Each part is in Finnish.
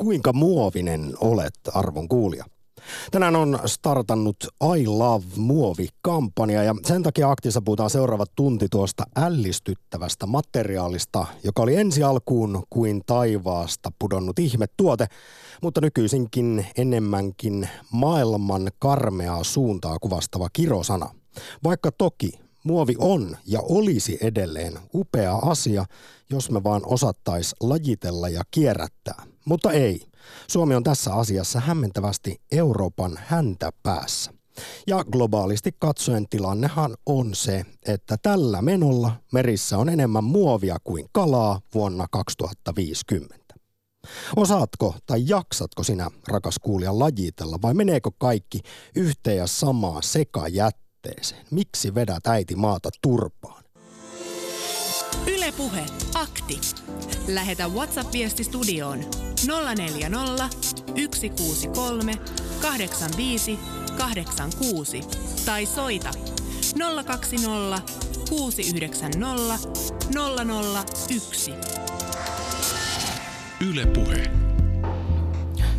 kuinka muovinen olet, arvon kuulija. Tänään on startannut I Love Muovi-kampanja ja sen takia aktissa puhutaan seuraavat tunti tuosta ällistyttävästä materiaalista, joka oli ensi alkuun kuin taivaasta pudonnut ihmetuote, mutta nykyisinkin enemmänkin maailman karmeaa suuntaa kuvastava kirosana. Vaikka toki muovi on ja olisi edelleen upea asia, jos me vaan osattais lajitella ja kierrättää. Mutta ei. Suomi on tässä asiassa hämmentävästi Euroopan häntä päässä. Ja globaalisti katsoen tilannehan on se, että tällä menolla merissä on enemmän muovia kuin kalaa vuonna 2050. Osaatko tai jaksatko sinä, rakas kuulija, lajitella vai meneekö kaikki yhteen ja samaan sekajätteeseen? Miksi vedät äiti maata turpaan? Ylepuhe akti. Lähetä WhatsApp-viesti studioon 040 163 85 86 tai soita 020 690 001. Ylepuhe.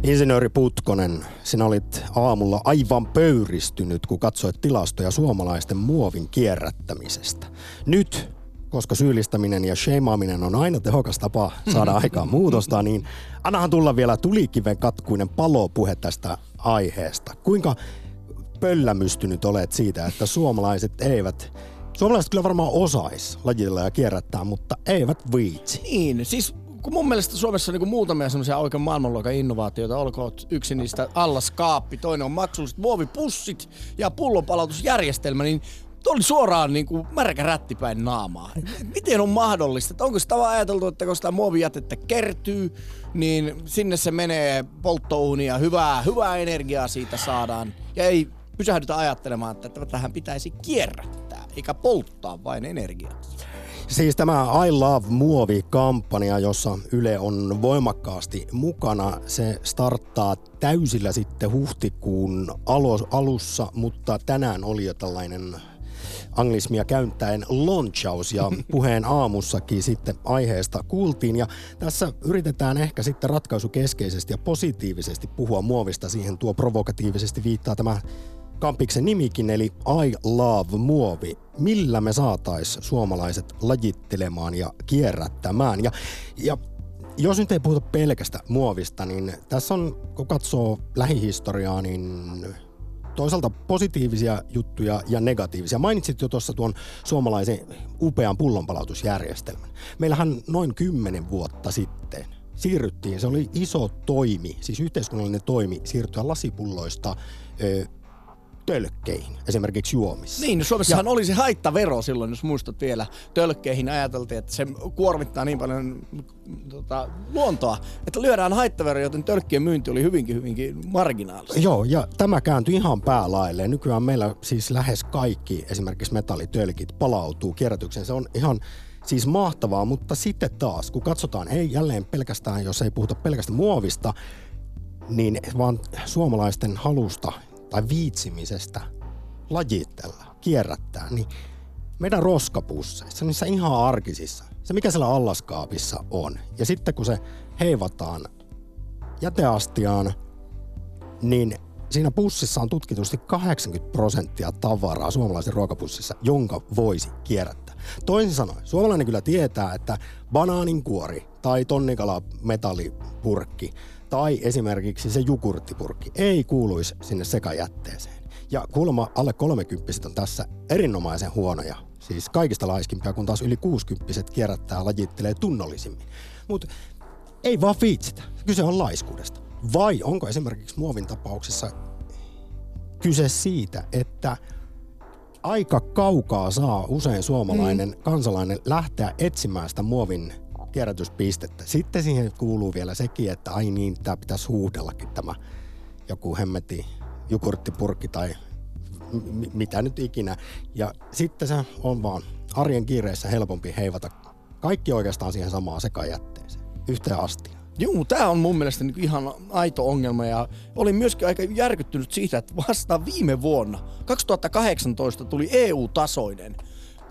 Insinööri Putkonen, sinä olit aamulla aivan pöyristynyt, kun katsoit tilastoja suomalaisten muovin kierrättämisestä. Nyt, koska syyllistäminen ja sheimaaminen on aina tehokas tapa saada aikaan muutosta, niin annahan tulla vielä tulikiven katkuinen palopuhe tästä aiheesta. Kuinka pöllämystynyt olet siitä, että suomalaiset eivät Suomalaiset kyllä varmaan osais lajilla ja kierrättää, mutta eivät viitsi. Niin, siis kun mun mielestä Suomessa on niin muutamia semmoisia oikein maailmanluokan innovaatioita, olkoon yksi niistä allaskaappi, toinen on maksulliset muovipussit ja pullonpalautusjärjestelmä, niin oli suoraan niin kuin märkä rättipäin naamaa. Miten on mahdollista? Että onko sitä vaan ajateltu, että kun sitä muovijätettä kertyy, niin sinne se menee polttouuniin ja hyvää, hyvää energiaa siitä saadaan. Ja ei pysähdytä ajattelemaan, että tähän pitäisi kierrättää, eikä polttaa vain energiaa. Siis tämä I Love Muovi-kampanja, jossa Yle on voimakkaasti mukana, se starttaa täysillä sitten huhtikuun alussa, mutta tänään oli jo tällainen anglismia käyntäen launchaus ja puheen aamussakin sitten aiheesta kuultiin. Ja tässä yritetään ehkä sitten ratkaisukeskeisesti ja positiivisesti puhua muovista. Siihen tuo provokatiivisesti viittaa tämä kampiksen nimikin, eli I Love Muovi. Millä me saatais suomalaiset lajittelemaan ja kierrättämään? Ja, ja jos nyt ei puhuta pelkästä muovista, niin tässä on, kun katsoo lähihistoriaa, niin toisaalta positiivisia juttuja ja negatiivisia. Mainitsit jo tuossa tuon suomalaisen upean pullonpalautusjärjestelmän. Meillähän noin kymmenen vuotta sitten siirryttiin, se oli iso toimi, siis yhteiskunnallinen toimi, siirtyä lasipulloista ö, tölkkeihin, esimerkiksi juomissa. Niin, no Suomessahan ja, oli se haittavero silloin, jos muistat vielä. Tölkkeihin ajateltiin, että se kuormittaa niin paljon tota, luontoa, että lyödään haittavero, joten tölkkien myynti oli hyvinkin, hyvinkin marginaalista. Joo, ja tämä kääntyi ihan päälailleen. Nykyään meillä siis lähes kaikki esimerkiksi metallitölkit palautuu kierrätykseen. Se on ihan siis mahtavaa, mutta sitten taas, kun katsotaan, ei jälleen pelkästään, jos ei puhuta pelkästään muovista, niin vaan suomalaisten halusta tai viitsimisestä lajitella, kierrättää, niin meidän roskapusseissa, niissä ihan arkisissa, se mikä siellä allaskaapissa on, ja sitten kun se heivataan jäteastiaan, niin siinä pussissa on tutkitusti 80 prosenttia tavaraa suomalaisen ruokapussissa, jonka voisi kierrättää. Toisin sanoen, suomalainen kyllä tietää, että banaaninkuori tai tonnikala metallipurkki tai esimerkiksi se jukurttipurkki ei kuuluisi sinne sekajätteeseen. Ja kuulemma alle 30 on tässä erinomaisen huonoja, siis kaikista laiskimpia, kun taas yli 60 kierrättää lajittelee tunnollisimmin. Mutta ei vaan viitsitä, kyse on laiskuudesta. Vai onko esimerkiksi muovin tapauksessa kyse siitä, että aika kaukaa saa usein suomalainen mm. kansalainen lähteä etsimään sitä muovin kierrätyspistettä. Sitten siihen kuuluu vielä sekin, että ai niin, tämä pitäisi huuhdellakin tämä joku hemmeti jukurttipurkki tai m- mitä nyt ikinä. Ja sitten se on vaan arjen kiireessä helpompi heivata kaikki oikeastaan siihen samaan sekajätteeseen, yhteen asti. Joo, tämä on mun mielestä niin ihan aito ongelma ja olin myöskin aika järkyttynyt siitä, että vasta viime vuonna, 2018, tuli EU-tasoinen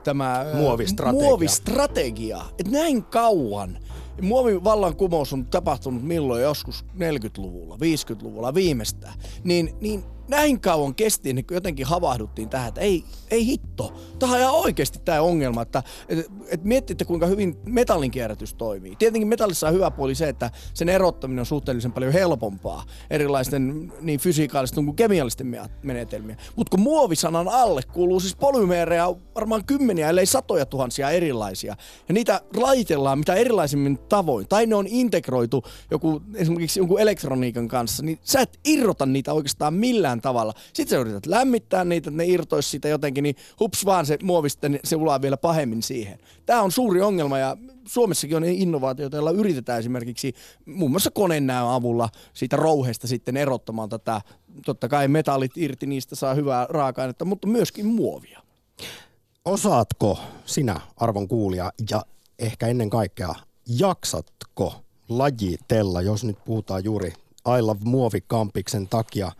tämä muovistrategia. muovistrategia. Että näin kauan muovin vallankumous on tapahtunut milloin joskus 40-luvulla, 50-luvulla viimeistään, niin, niin näin kauan kesti, niin jotenkin havahduttiin tähän, että ei, ei hitto. Tämä on ihan oikeasti tämä ongelma, että et, et miettitte kuinka hyvin metallin kierrätys toimii. Tietenkin metallissa on hyvä puoli se, että sen erottaminen on suhteellisen paljon helpompaa erilaisten niin fysiikaalisten kuin kemiallisten menetelmiä. Mutta kun muovisanan alle kuuluu siis polymeereja varmaan kymmeniä, ellei satoja tuhansia erilaisia. Ja niitä laitellaan mitä erilaisimmin tavoin. Tai ne on integroitu joku, esimerkiksi jonkun elektroniikan kanssa, niin sä et irrota niitä oikeastaan millään tavalla. Sitten sä yrität lämmittää niitä, että ne irtoisi siitä jotenkin, niin hups vaan se muovi sitten, se ulaa vielä pahemmin siihen. Tämä on suuri ongelma ja Suomessakin on innovaatioita, joilla yritetään esimerkiksi muun muassa konenäön avulla siitä rouheesta sitten erottamaan tätä, totta kai metallit irti, niistä saa hyvää raaka-ainetta, mutta myöskin muovia. Osaatko sinä, arvon kuulija, ja ehkä ennen kaikkea, jaksatko lajitella, jos nyt puhutaan juuri I Love Muovikampiksen takia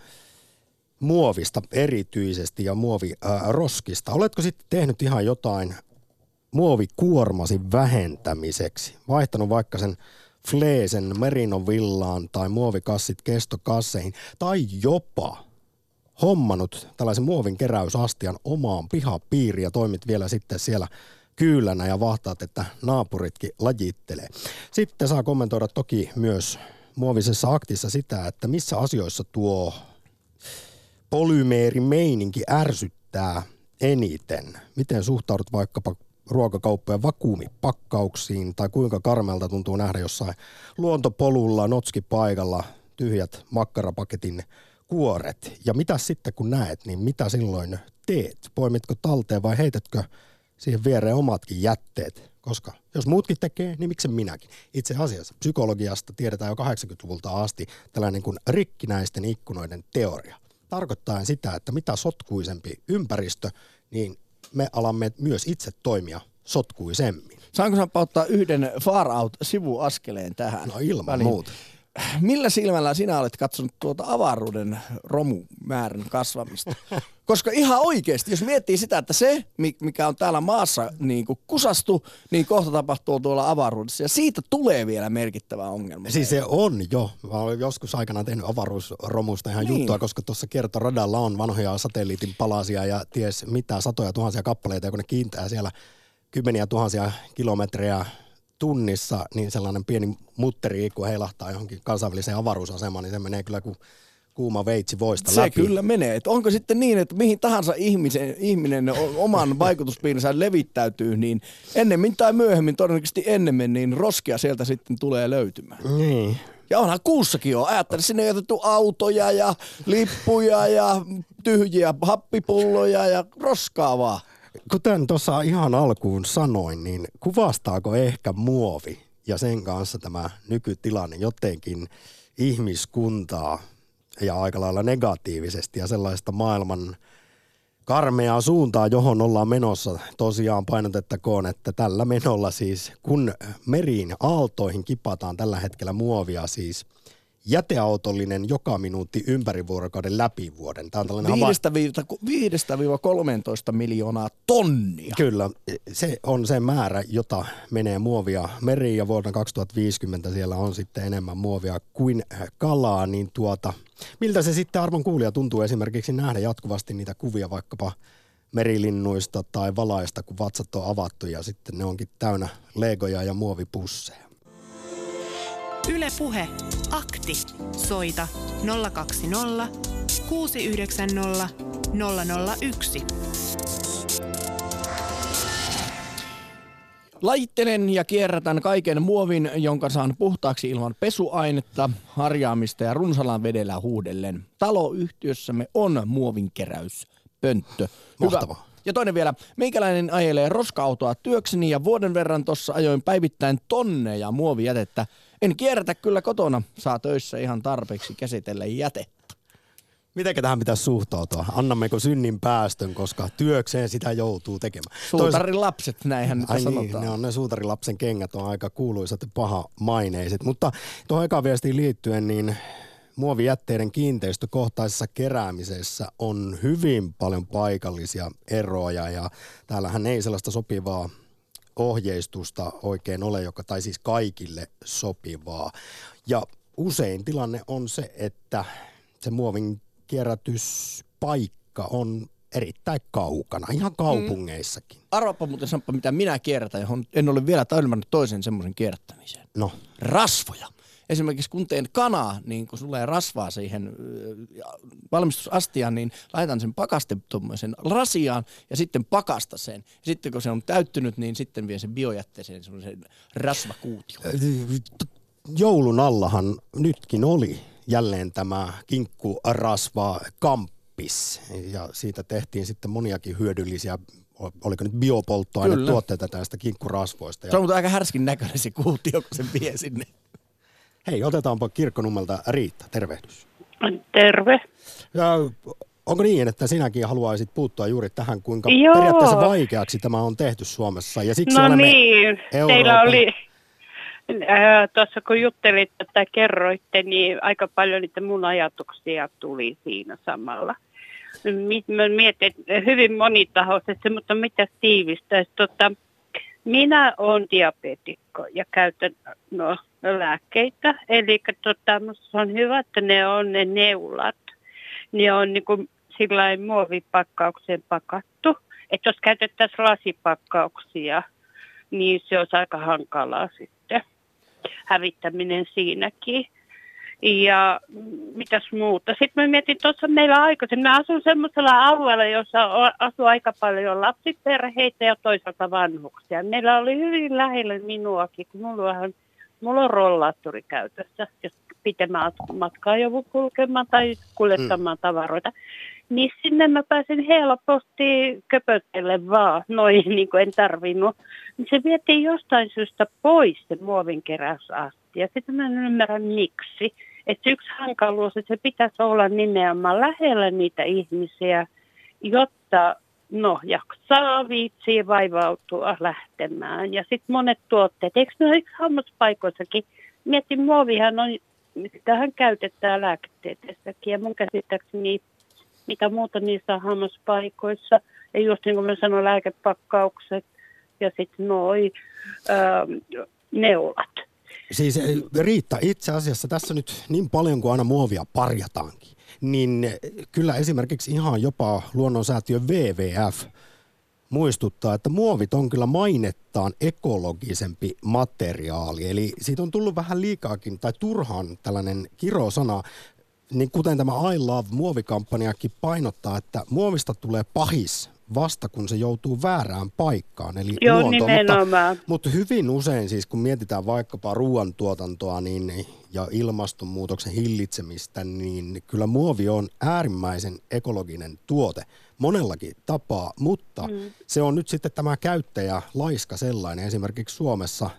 muovista erityisesti ja muoviroskista. Oletko sitten tehnyt ihan jotain muovikuormasi vähentämiseksi? Vaihtanut vaikka sen Fleesen Merinovillaan tai muovikassit kestokasseihin tai jopa hommannut tällaisen muovin keräysastian omaan pihapiiriin ja toimit vielä sitten siellä kyylänä ja vahtaat, että naapuritkin lajittelee. Sitten saa kommentoida toki myös muovisessa aktissa sitä, että missä asioissa tuo polymeerimeininki ärsyttää eniten. Miten suhtaudut vaikkapa ruokakauppojen vakuumipakkauksiin tai kuinka karmelta tuntuu nähdä jossain luontopolulla, notskipaikalla tyhjät makkarapaketin kuoret. Ja mitä sitten kun näet, niin mitä silloin teet? Poimitko talteen vai heitätkö siihen viereen omatkin jätteet? Koska jos muutkin tekee, niin miksi minäkin? Itse asiassa psykologiasta tiedetään jo 80-luvulta asti tällainen kuin rikkinäisten ikkunoiden teoria. Tarkoittaa sitä, että mitä sotkuisempi ympäristö, niin me alamme myös itse toimia sotkuisemmin. Saanko sä ottaa yhden far out sivuaskeleen tähän? No ilman väliin? muuta millä silmällä sinä olet katsonut tuota avaruuden romumäärän kasvamista? Koska ihan oikeasti, jos miettii sitä, että se, mikä on täällä maassa niin kuin kusastu, niin kohta tapahtuu tuolla avaruudessa. Ja siitä tulee vielä merkittävä ongelma. Siis se on jo. Mä olen joskus aikana tehnyt avaruusromusta ihan niin. juttua, koska tuossa kiertoradalla on vanhoja satelliitin palasia ja ties mitä satoja tuhansia kappaleita, ja kun ne kiintää siellä kymmeniä tuhansia kilometrejä tunnissa, niin sellainen pieni mutteri, kun heilahtaa johonkin kansainväliseen avaruusasemaan, niin se menee kyllä kuin kuuma veitsi voista se läpi. Se kyllä menee. Et onko sitten niin, että mihin tahansa ihmisen, ihminen oman vaikutuspiirinsä levittäytyy, niin ennemmin tai myöhemmin, todennäköisesti ennemmin, niin roskia sieltä sitten tulee löytymään. Niin. Ja onhan kuussakin jo. Ajattele, sinne on jätetty autoja ja lippuja ja tyhjiä happipulloja ja roskaa vaan. Kuten tuossa ihan alkuun sanoin, niin kuvastaako ehkä muovi ja sen kanssa tämä nykytilanne jotenkin ihmiskuntaa ja aika lailla negatiivisesti ja sellaista maailman karmeaa suuntaa, johon ollaan menossa. Tosiaan painotettakoon, että tällä menolla siis, kun meriin aaltoihin kipataan tällä hetkellä muovia siis – jäteautollinen joka minuutti ympäri vuorokauden läpi vuoden. Tämä on tällainen 5-13 miljoonaa tonnia. Kyllä, se on se määrä, jota menee muovia meriin ja vuonna 2050 siellä on sitten enemmän muovia kuin kalaa, niin tuota, miltä se sitten arvon kuulija tuntuu esimerkiksi nähdä jatkuvasti niitä kuvia vaikkapa merilinnuista tai valaista, kun vatsat on avattu ja sitten ne onkin täynnä legoja ja muovipusseja. Ylepuhe Akti. Soita 020 690 001. Lajittelen ja kierrätän kaiken muovin, jonka saan puhtaaksi ilman pesuainetta, harjaamista ja runsalan vedellä huudellen. Taloyhtiössämme on muovinkeräyspönttö. Mahtavaa. Hyvä. Ja toinen vielä, meikäläinen ajelee roska-autoa työkseni ja vuoden verran tuossa ajoin päivittäin tonneja muovijätettä en kierrätä kyllä kotona. Saa töissä ihan tarpeeksi käsitellä jätettä. Miten tähän pitäisi suhtautua? Annammeko synnin päästön, koska työkseen sitä joutuu tekemään? Suutarin lapset, näinhän nyt Ai sanotaan. Niin, ne on ne suutarilapsen kengät on aika kuuluisat ja paha maineiset. Mutta tuohon ekaan viestiin liittyen, niin muovijätteiden kiinteistökohtaisessa keräämisessä on hyvin paljon paikallisia eroja ja täällähän ei sellaista sopivaa ohjeistusta oikein ole, joka tai siis kaikille sopivaa. Ja usein tilanne on se, että se muovin kierrätyspaikka on erittäin kaukana, ihan kaupungeissakin. Mm. Arvapa muuten Samppa, mitä minä kierrätän, johon en ole vielä törmännyt toisen semmoisen kierrättämiseen. No. Rasvoja. Esimerkiksi kun teen kanaa, niin kun tulee rasvaa siihen valmistusastiaan, niin laitan sen pakaste tuommoisen rasiaan ja sitten pakasta sen. Ja sitten kun se on täyttynyt, niin sitten vie sen biojätteeseen semmoisen rasvakuution. Joulun allahan nytkin oli jälleen tämä kinkkurasva kamppis ja siitä tehtiin sitten moniakin hyödyllisiä oliko nyt biopolttoainetuotteita tästä kinkkurasvoista. Se on mutta aika härskin näköinen se kuutio, kun se vie sinne. Hei, otetaanpa kirkkonummelta Riitta, tervehdys. Terve. Ja onko niin, että sinäkin haluaisit puuttua juuri tähän, kuinka Joo. periaatteessa vaikeaksi tämä on tehty Suomessa? Ja siksi no niin, Euroopan... teillä oli, äh, tuossa kun juttelit tai kerroitte, niin aika paljon niitä mun ajatuksia tuli siinä samalla. Mä mietin, että hyvin monitahoisesti, mutta mitä tiivistä. Tota, minä olen diabetikko ja käytän no, lääkkeitä. Eli tota, on hyvä, että ne on ne neulat. Ne on niin kuin sillä muovipakkaukseen pakattu. Että jos käytettäisiin lasipakkauksia, niin se olisi aika hankalaa sitten. Hävittäminen siinäkin. Ja mitäs muuta. Sitten mä mietin tuossa meillä aikaisemmin, mä asun semmoisella alueella, jossa asuu aika paljon lapsiperheitä ja toisaalta vanhuksia. Meillä oli hyvin lähellä minuakin, kun mulla on, mulla on rollaattori käytössä, jos pitemmän matkaa joku kulkemaan tai kuljettamaan mm. tavaroita. Niin sinne mä pääsin helposti köpötelle vaan, noin niin kuin en tarvinnut. Niin se vietiin jostain syystä pois se muovinkeräysasti ja sitten mä en ymmärrä miksi. Että yksi hankaluus, että se pitäisi olla nimenomaan lähellä niitä ihmisiä, jotta no, jaksaa viitsiä vaivautua lähtemään. Ja sitten monet tuotteet, eikö ne ole hammaspaikoissakin? Mietin, muovihan on, tähän käytetään lääketieteessäkin ja mun käsittääkseni mitä muuta niissä on hammaspaikoissa. Ja just niin kuin mä sanoin, lääkepakkaukset ja sitten noi ö, neulat. Siis eh, Riitta, itse asiassa tässä nyt niin paljon kuin aina muovia parjataankin, niin kyllä esimerkiksi ihan jopa luonnonsäätiö WWF muistuttaa, että muovit on kyllä mainettaan ekologisempi materiaali. Eli siitä on tullut vähän liikaakin tai turhaan tällainen kirosana, niin kuten tämä I Love muovikampanjakin painottaa, että muovista tulee pahis vasta kun se joutuu väärään paikkaan, eli Joo, luontoon. Mutta, mutta hyvin usein siis, kun mietitään vaikkapa ruoantuotantoa niin, ja ilmastonmuutoksen hillitsemistä, niin kyllä muovi on äärimmäisen ekologinen tuote monellakin tapaa, mutta mm. se on nyt sitten tämä käyttäjä laiska sellainen esimerkiksi Suomessa,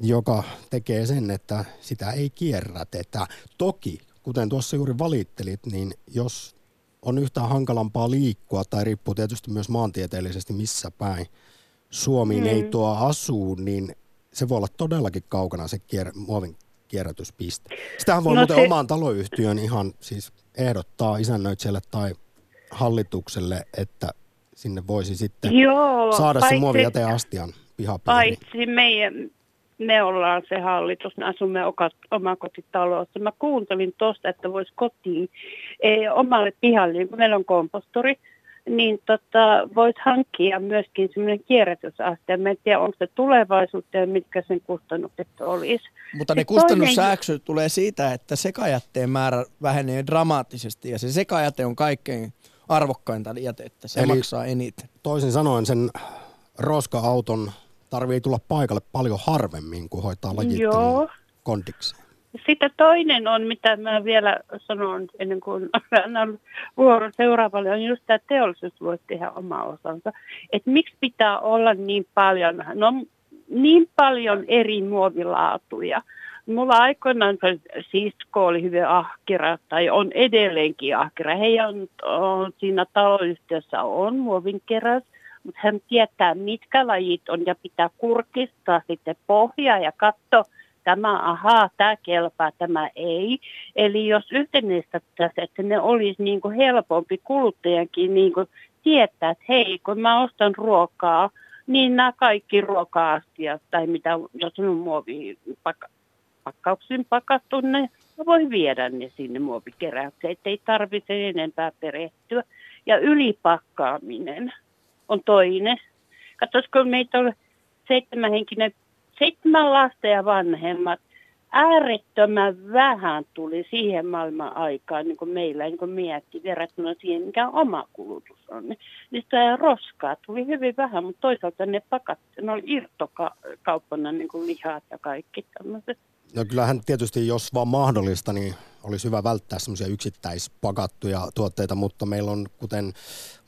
joka tekee sen, että sitä ei kierrätetä. Toki, kuten tuossa juuri valittelit, niin jos on yhtään hankalampaa liikkua, tai riippuu tietysti myös maantieteellisesti missä päin Suomi mm. ei tuo asuu, niin se voi olla todellakin kaukana se kier- muovin kierrätyspiste. Sitähän voi no muuten se... omaan taloyhtiön ihan siis ehdottaa isännöitsijälle tai hallitukselle, että sinne voisi sitten Joo, saada paitsi, se muovijäteastian pihapiiriin. Paitsi meidän, me ollaan se hallitus, me asumme omakotitalossa. Mä kuuntelin tuosta, että voisi kotiin e, omalle pihalle, niin kun meillä on kompostori, niin tota, voisi hankkia myöskin semmoinen kierrätysaste. Mä en tiedä, onko se tulevaisuutta ja mitkä sen kustannukset olisi. Mutta ne kustannussääksyt toinen... tulee siitä, että sekajätteen määrä vähenee dramaattisesti ja se sekajäte on kaikkein arvokkainta jätettä. Se Eli maksaa eniten. Toisin sanoen sen roska-auton tarvii tulla paikalle paljon harvemmin, kuin hoitaa lajittelun kondikseen. Sitten toinen on, mitä mä vielä sanon ennen kuin annan vuoron seuraavalle, on just tämä teollisuus voi tehdä oma osansa. Että miksi pitää olla niin paljon, no niin paljon eri muovilaatuja. Mulla aikoinaan sisko oli hyvin ahkera tai on edelleenkin ahkera. Heidän on, siinä taloyhtiössä on muovinkeräys mutta hän tietää, mitkä lajit on ja pitää kurkistaa sitten pohjaa ja katsoa, tämä, ahaa, tämä kelpaa, tämä ei. Eli jos yhtenäistettäisiin, että ne olisi niin kuin helpompi kuluttajankin niin kuin tietää, että hei, kun mä ostan ruokaa, niin nämä kaikki ruoka-astiat tai mitä, jos on muovi pakka, pakkauksin pakattu, ne voi viedä ne sinne muovikeräykseen, ettei tarvitse enempää perehtyä. Ja ylipakkaaminen on toinen. Katsoisiko meitä on seitsemän henkinen, seitsemän lasta ja vanhemmat, äärettömän vähän tuli siihen maailman aikaan, niin kuin meillä niin kuin mietti verrattuna siihen, mikä oma kulutus on. Niin sitä roskaa tuli hyvin vähän, mutta toisaalta ne pakat, ne oli irtokauppana niin kuin lihat ja kaikki tämmöiset. No kyllähän tietysti, jos vaan mahdollista, niin olisi hyvä välttää semmoisia yksittäispakattuja tuotteita, mutta meillä on, kuten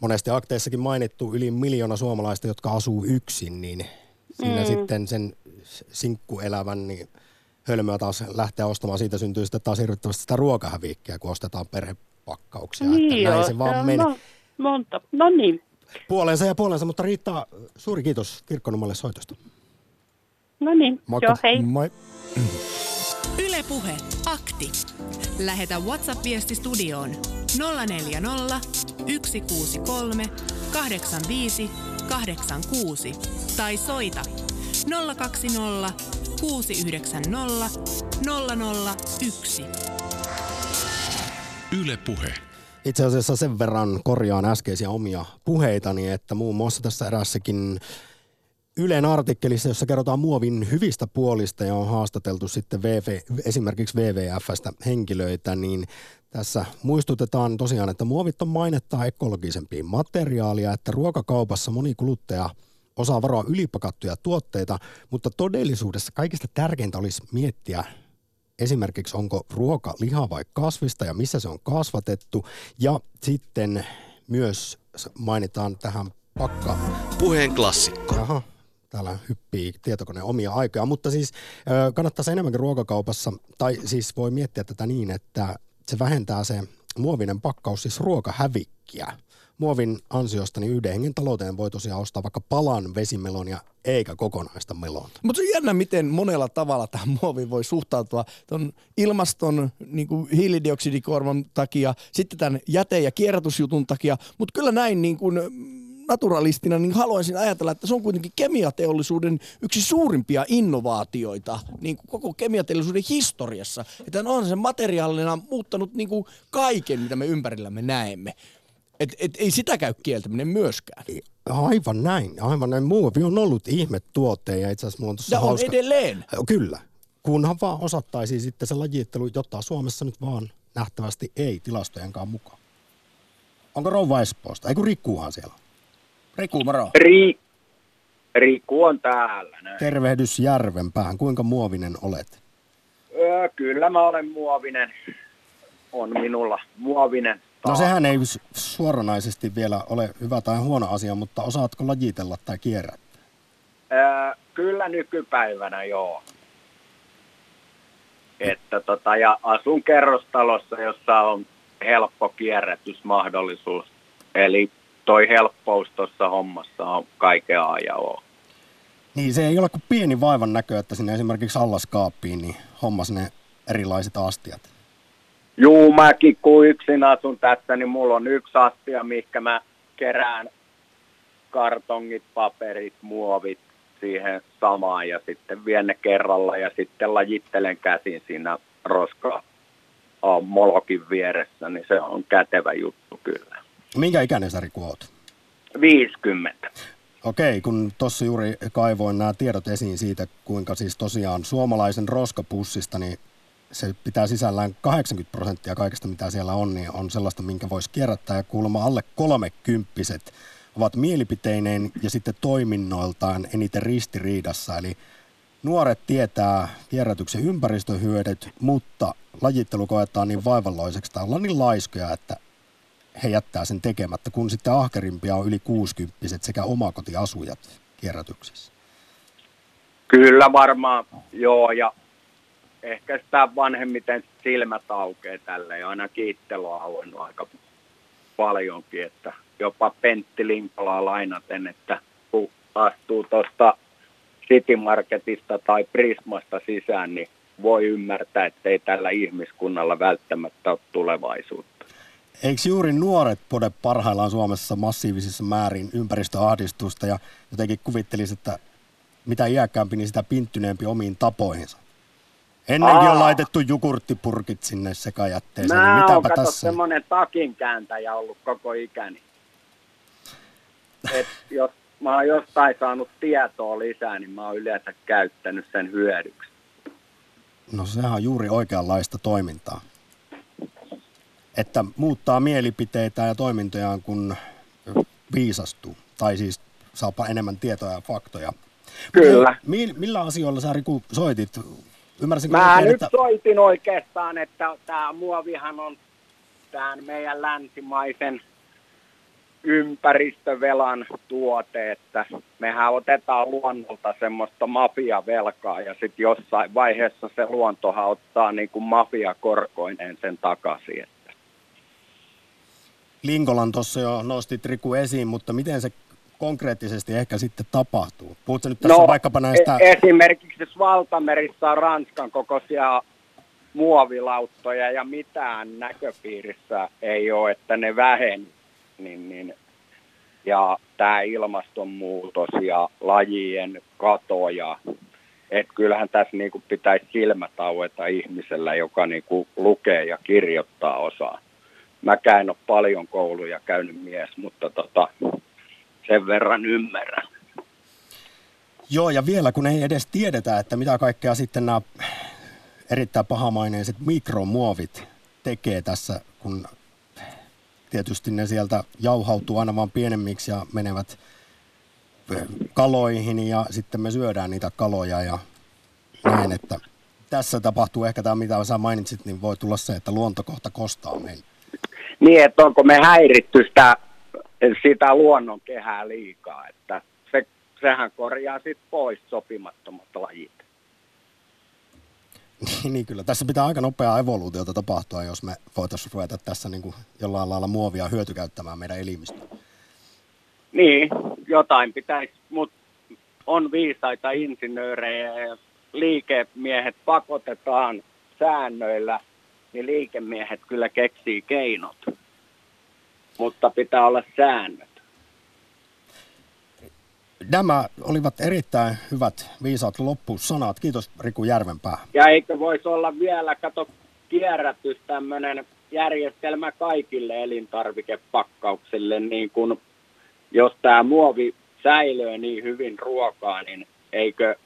monesti akteissakin mainittu, yli miljoona suomalaista, jotka asuu yksin, niin siinä mm. sitten sen sinkkuelävän niin hölmöä taas lähteä ostamaan. Siitä syntyy sitten taas hirvittävästi sitä ruokahäviikkiä, kun ostetaan perhepakkauksia. Niin että näin se vaan menee. No, monta. No niin. Puolensa ja puolensa, mutta Riitta, suuri kiitos Kirkkonummalle soitosta. No niin, Moikka. joo hei. Moi. Ylepuhe akti. Lähetä WhatsApp-viesti studioon 040 163 85 86 tai soita 020 690 001. Yle Puhe. Itse asiassa sen verran korjaan äskeisiä omia puheitani, että muun muassa tässä erässäkin Ylen artikkelissa, jossa kerrotaan muovin hyvistä puolista ja on haastateltu sitten VV, esimerkiksi WWFstä henkilöitä, niin tässä muistutetaan tosiaan, että muovit on mainetta ekologisempiin materiaalia, että ruokakaupassa moni kuluttaja osaa varoa ylipakattuja tuotteita, mutta todellisuudessa kaikista tärkeintä olisi miettiä esimerkiksi onko ruoka liha vai kasvista ja missä se on kasvatettu. Ja sitten myös mainitaan tähän pakka... Puheen klassikko. Aha, täällä hyppii tietokone omia aikoja, mutta siis kannattaisi enemmänkin ruokakaupassa, tai siis voi miettiä tätä niin, että se vähentää se muovinen pakkaus siis ruokahävikkiä. Muovin ansiosta niin yhden hengen talouteen voi tosiaan ostaa vaikka palan vesimelonia eikä kokonaista melonta. Mutta se on jännä, miten monella tavalla tähän muoviin voi suhtautua. Ton ilmaston niin kuin hiilidioksidikorvan takia, sitten tämän jäte- ja kierrätysjutun takia, mutta kyllä näin niin kuin naturalistina, niin haluaisin ajatella, että se on kuitenkin kemiateollisuuden yksi suurimpia innovaatioita niin kuin koko kemiateollisuuden historiassa. Että on se materiaalina muuttanut niin kuin kaiken, mitä me ympärillämme näemme. Et, et, ei sitä käy kieltäminen myöskään. Aivan näin, aivan näin. Muovi on ollut ihme tuote ja itse asiassa mulla on tuossa Ja on hauska... edelleen. Kyllä, kunhan vaan osattaisiin sitten se lajittelu, jota Suomessa nyt vaan nähtävästi ei tilastojenkaan mukaan. Onko rouva Espoosta? Eikö Rikkuuhan siellä? Riku, moro. Ri, Riku on täällä. Näin. Tervehdys Järvenpäähän. Kuinka muovinen olet? Öö, kyllä mä olen muovinen. On minulla muovinen. No sehän ei suoranaisesti vielä ole hyvä tai huono asia, mutta osaatko lajitella tai kierrättää? Öö, kyllä nykypäivänä joo. Että tota, ja asun kerrostalossa, jossa on helppo kierrätysmahdollisuus. Eli toi helppous tuossa hommassa on kaiken A ja O. Niin se ei ole kuin pieni vaivan näkö, että sinne esimerkiksi allaskaappiin niin hommas ne erilaiset astiat. Juu, mäkin kun yksin asun tässä, niin mulla on yksi astia, mihinkä mä kerään kartongit, paperit, muovit siihen samaan ja sitten vien ne kerralla ja sitten lajittelen käsin siinä roska molokin vieressä, niin se on kätevä juttu kyllä. Minkä ikäinen sä Riku oot? 50. Okei, kun tuossa juuri kaivoin nämä tiedot esiin siitä, kuinka siis tosiaan suomalaisen roskapussista, niin se pitää sisällään 80 prosenttia kaikesta, mitä siellä on, niin on sellaista, minkä voisi kierrättää. Ja kuulemma alle kolmekymppiset ovat mielipiteineen ja sitten toiminnoiltaan eniten ristiriidassa. Eli nuoret tietää kierrätyksen ympäristöhyödyt, mutta lajittelu koetaan niin vaivalloiseksi tai ollaan niin laiskoja, että he jättää sen tekemättä, kun sitten ahkerimpia on yli 60 sekä omakotiasujat kierrätyksessä. Kyllä varmaan, joo, ja ehkä sitä vanhemmiten silmät aukeaa tälle, ja aina kiittely on auennut aika paljonkin, että jopa Pentti Limpolaa lainaten, että kun astuu tuosta City Marketista tai Prismasta sisään, niin voi ymmärtää, että ei tällä ihmiskunnalla välttämättä ole tulevaisuutta. Eikö juuri nuoret pode parhaillaan Suomessa massiivisissa määrin ympäristöahdistusta ja jotenkin kuvittelisi, että mitä iäkkäämpi, niin sitä pinttyneempi omiin tapoihinsa? Ennenkin Aa. on laitettu jukurttipurkit sinne sekajätteeseen. Mä niin mitäpä tässä? semmoinen takinkääntäjä ollut koko ikäni. Et jos mä oon jostain saanut tietoa lisää, niin mä oon yleensä käyttänyt sen hyödyksi. No sehän on juuri oikeanlaista toimintaa. Että muuttaa mielipiteitä ja toimintojaan, kun viisastuu. Tai siis saapa enemmän tietoja ja faktoja. Kyllä. Millä, millä asioilla sä Riku soitit? Ymmärsinkö Mä oikein, nyt että... soitin oikeastaan, että tämä muovihan on tämän meidän länsimaisen ympäristövelan tuote, että mehän otetaan luonnolta semmoista mafiavelkaa ja sitten jossain vaiheessa se luontohan ottaa niin kuin mafiakorkoineen sen takaisin. Linkolan tuossa jo nostit Riku esiin, mutta miten se konkreettisesti ehkä sitten tapahtuu? Puhutko nyt tässä no, vaikkapa näistä... E- esimerkiksi jos valtamerissä on Ranskan kokoisia muovilauttoja ja mitään näköpiirissä ei ole, että ne vähen, niin, niin ja tämä ilmastonmuutos ja lajien katoja, että kyllähän tässä niinku pitäisi silmät aueta ihmisellä, joka niinku lukee ja kirjoittaa osaa. Mäkään en ole paljon kouluja käynyt mies, mutta tota, sen verran ymmärrän. Joo, ja vielä kun ei edes tiedetä, että mitä kaikkea sitten nämä erittäin pahamaineiset mikromuovit tekee tässä, kun tietysti ne sieltä jauhautuu aina vaan pienemmiksi ja menevät kaloihin ja sitten me syödään niitä kaloja ja näin, että tässä tapahtuu ehkä tämä, mitä sä mainitsit, niin voi tulla se, että luonto kohta kostaa meille. Niin, että onko me häiritty sitä, sitä luonnon kehää liikaa, että se, sehän korjaa sitten pois sopimattomat lajit. Niin, niin kyllä. Tässä pitää aika nopeaa evoluutiota tapahtua, jos me voitaisiin ruveta tässä niin kuin jollain lailla muovia hyötykäyttämään meidän elimistä. Niin, jotain pitäisi, mutta on viisaita insinöörejä ja liikemiehet pakotetaan säännöillä, niin liikemiehet kyllä keksii keinot. Mutta pitää olla säännöt. Nämä olivat erittäin hyvät, viisaat loppusanat. Kiitos Riku Järvenpää. Ja eikö voisi olla vielä, kato, kierrätys tämmöinen järjestelmä kaikille elintarvikepakkauksille, niin kun jos tämä muovi säilyy niin hyvin ruokaa, niin eikö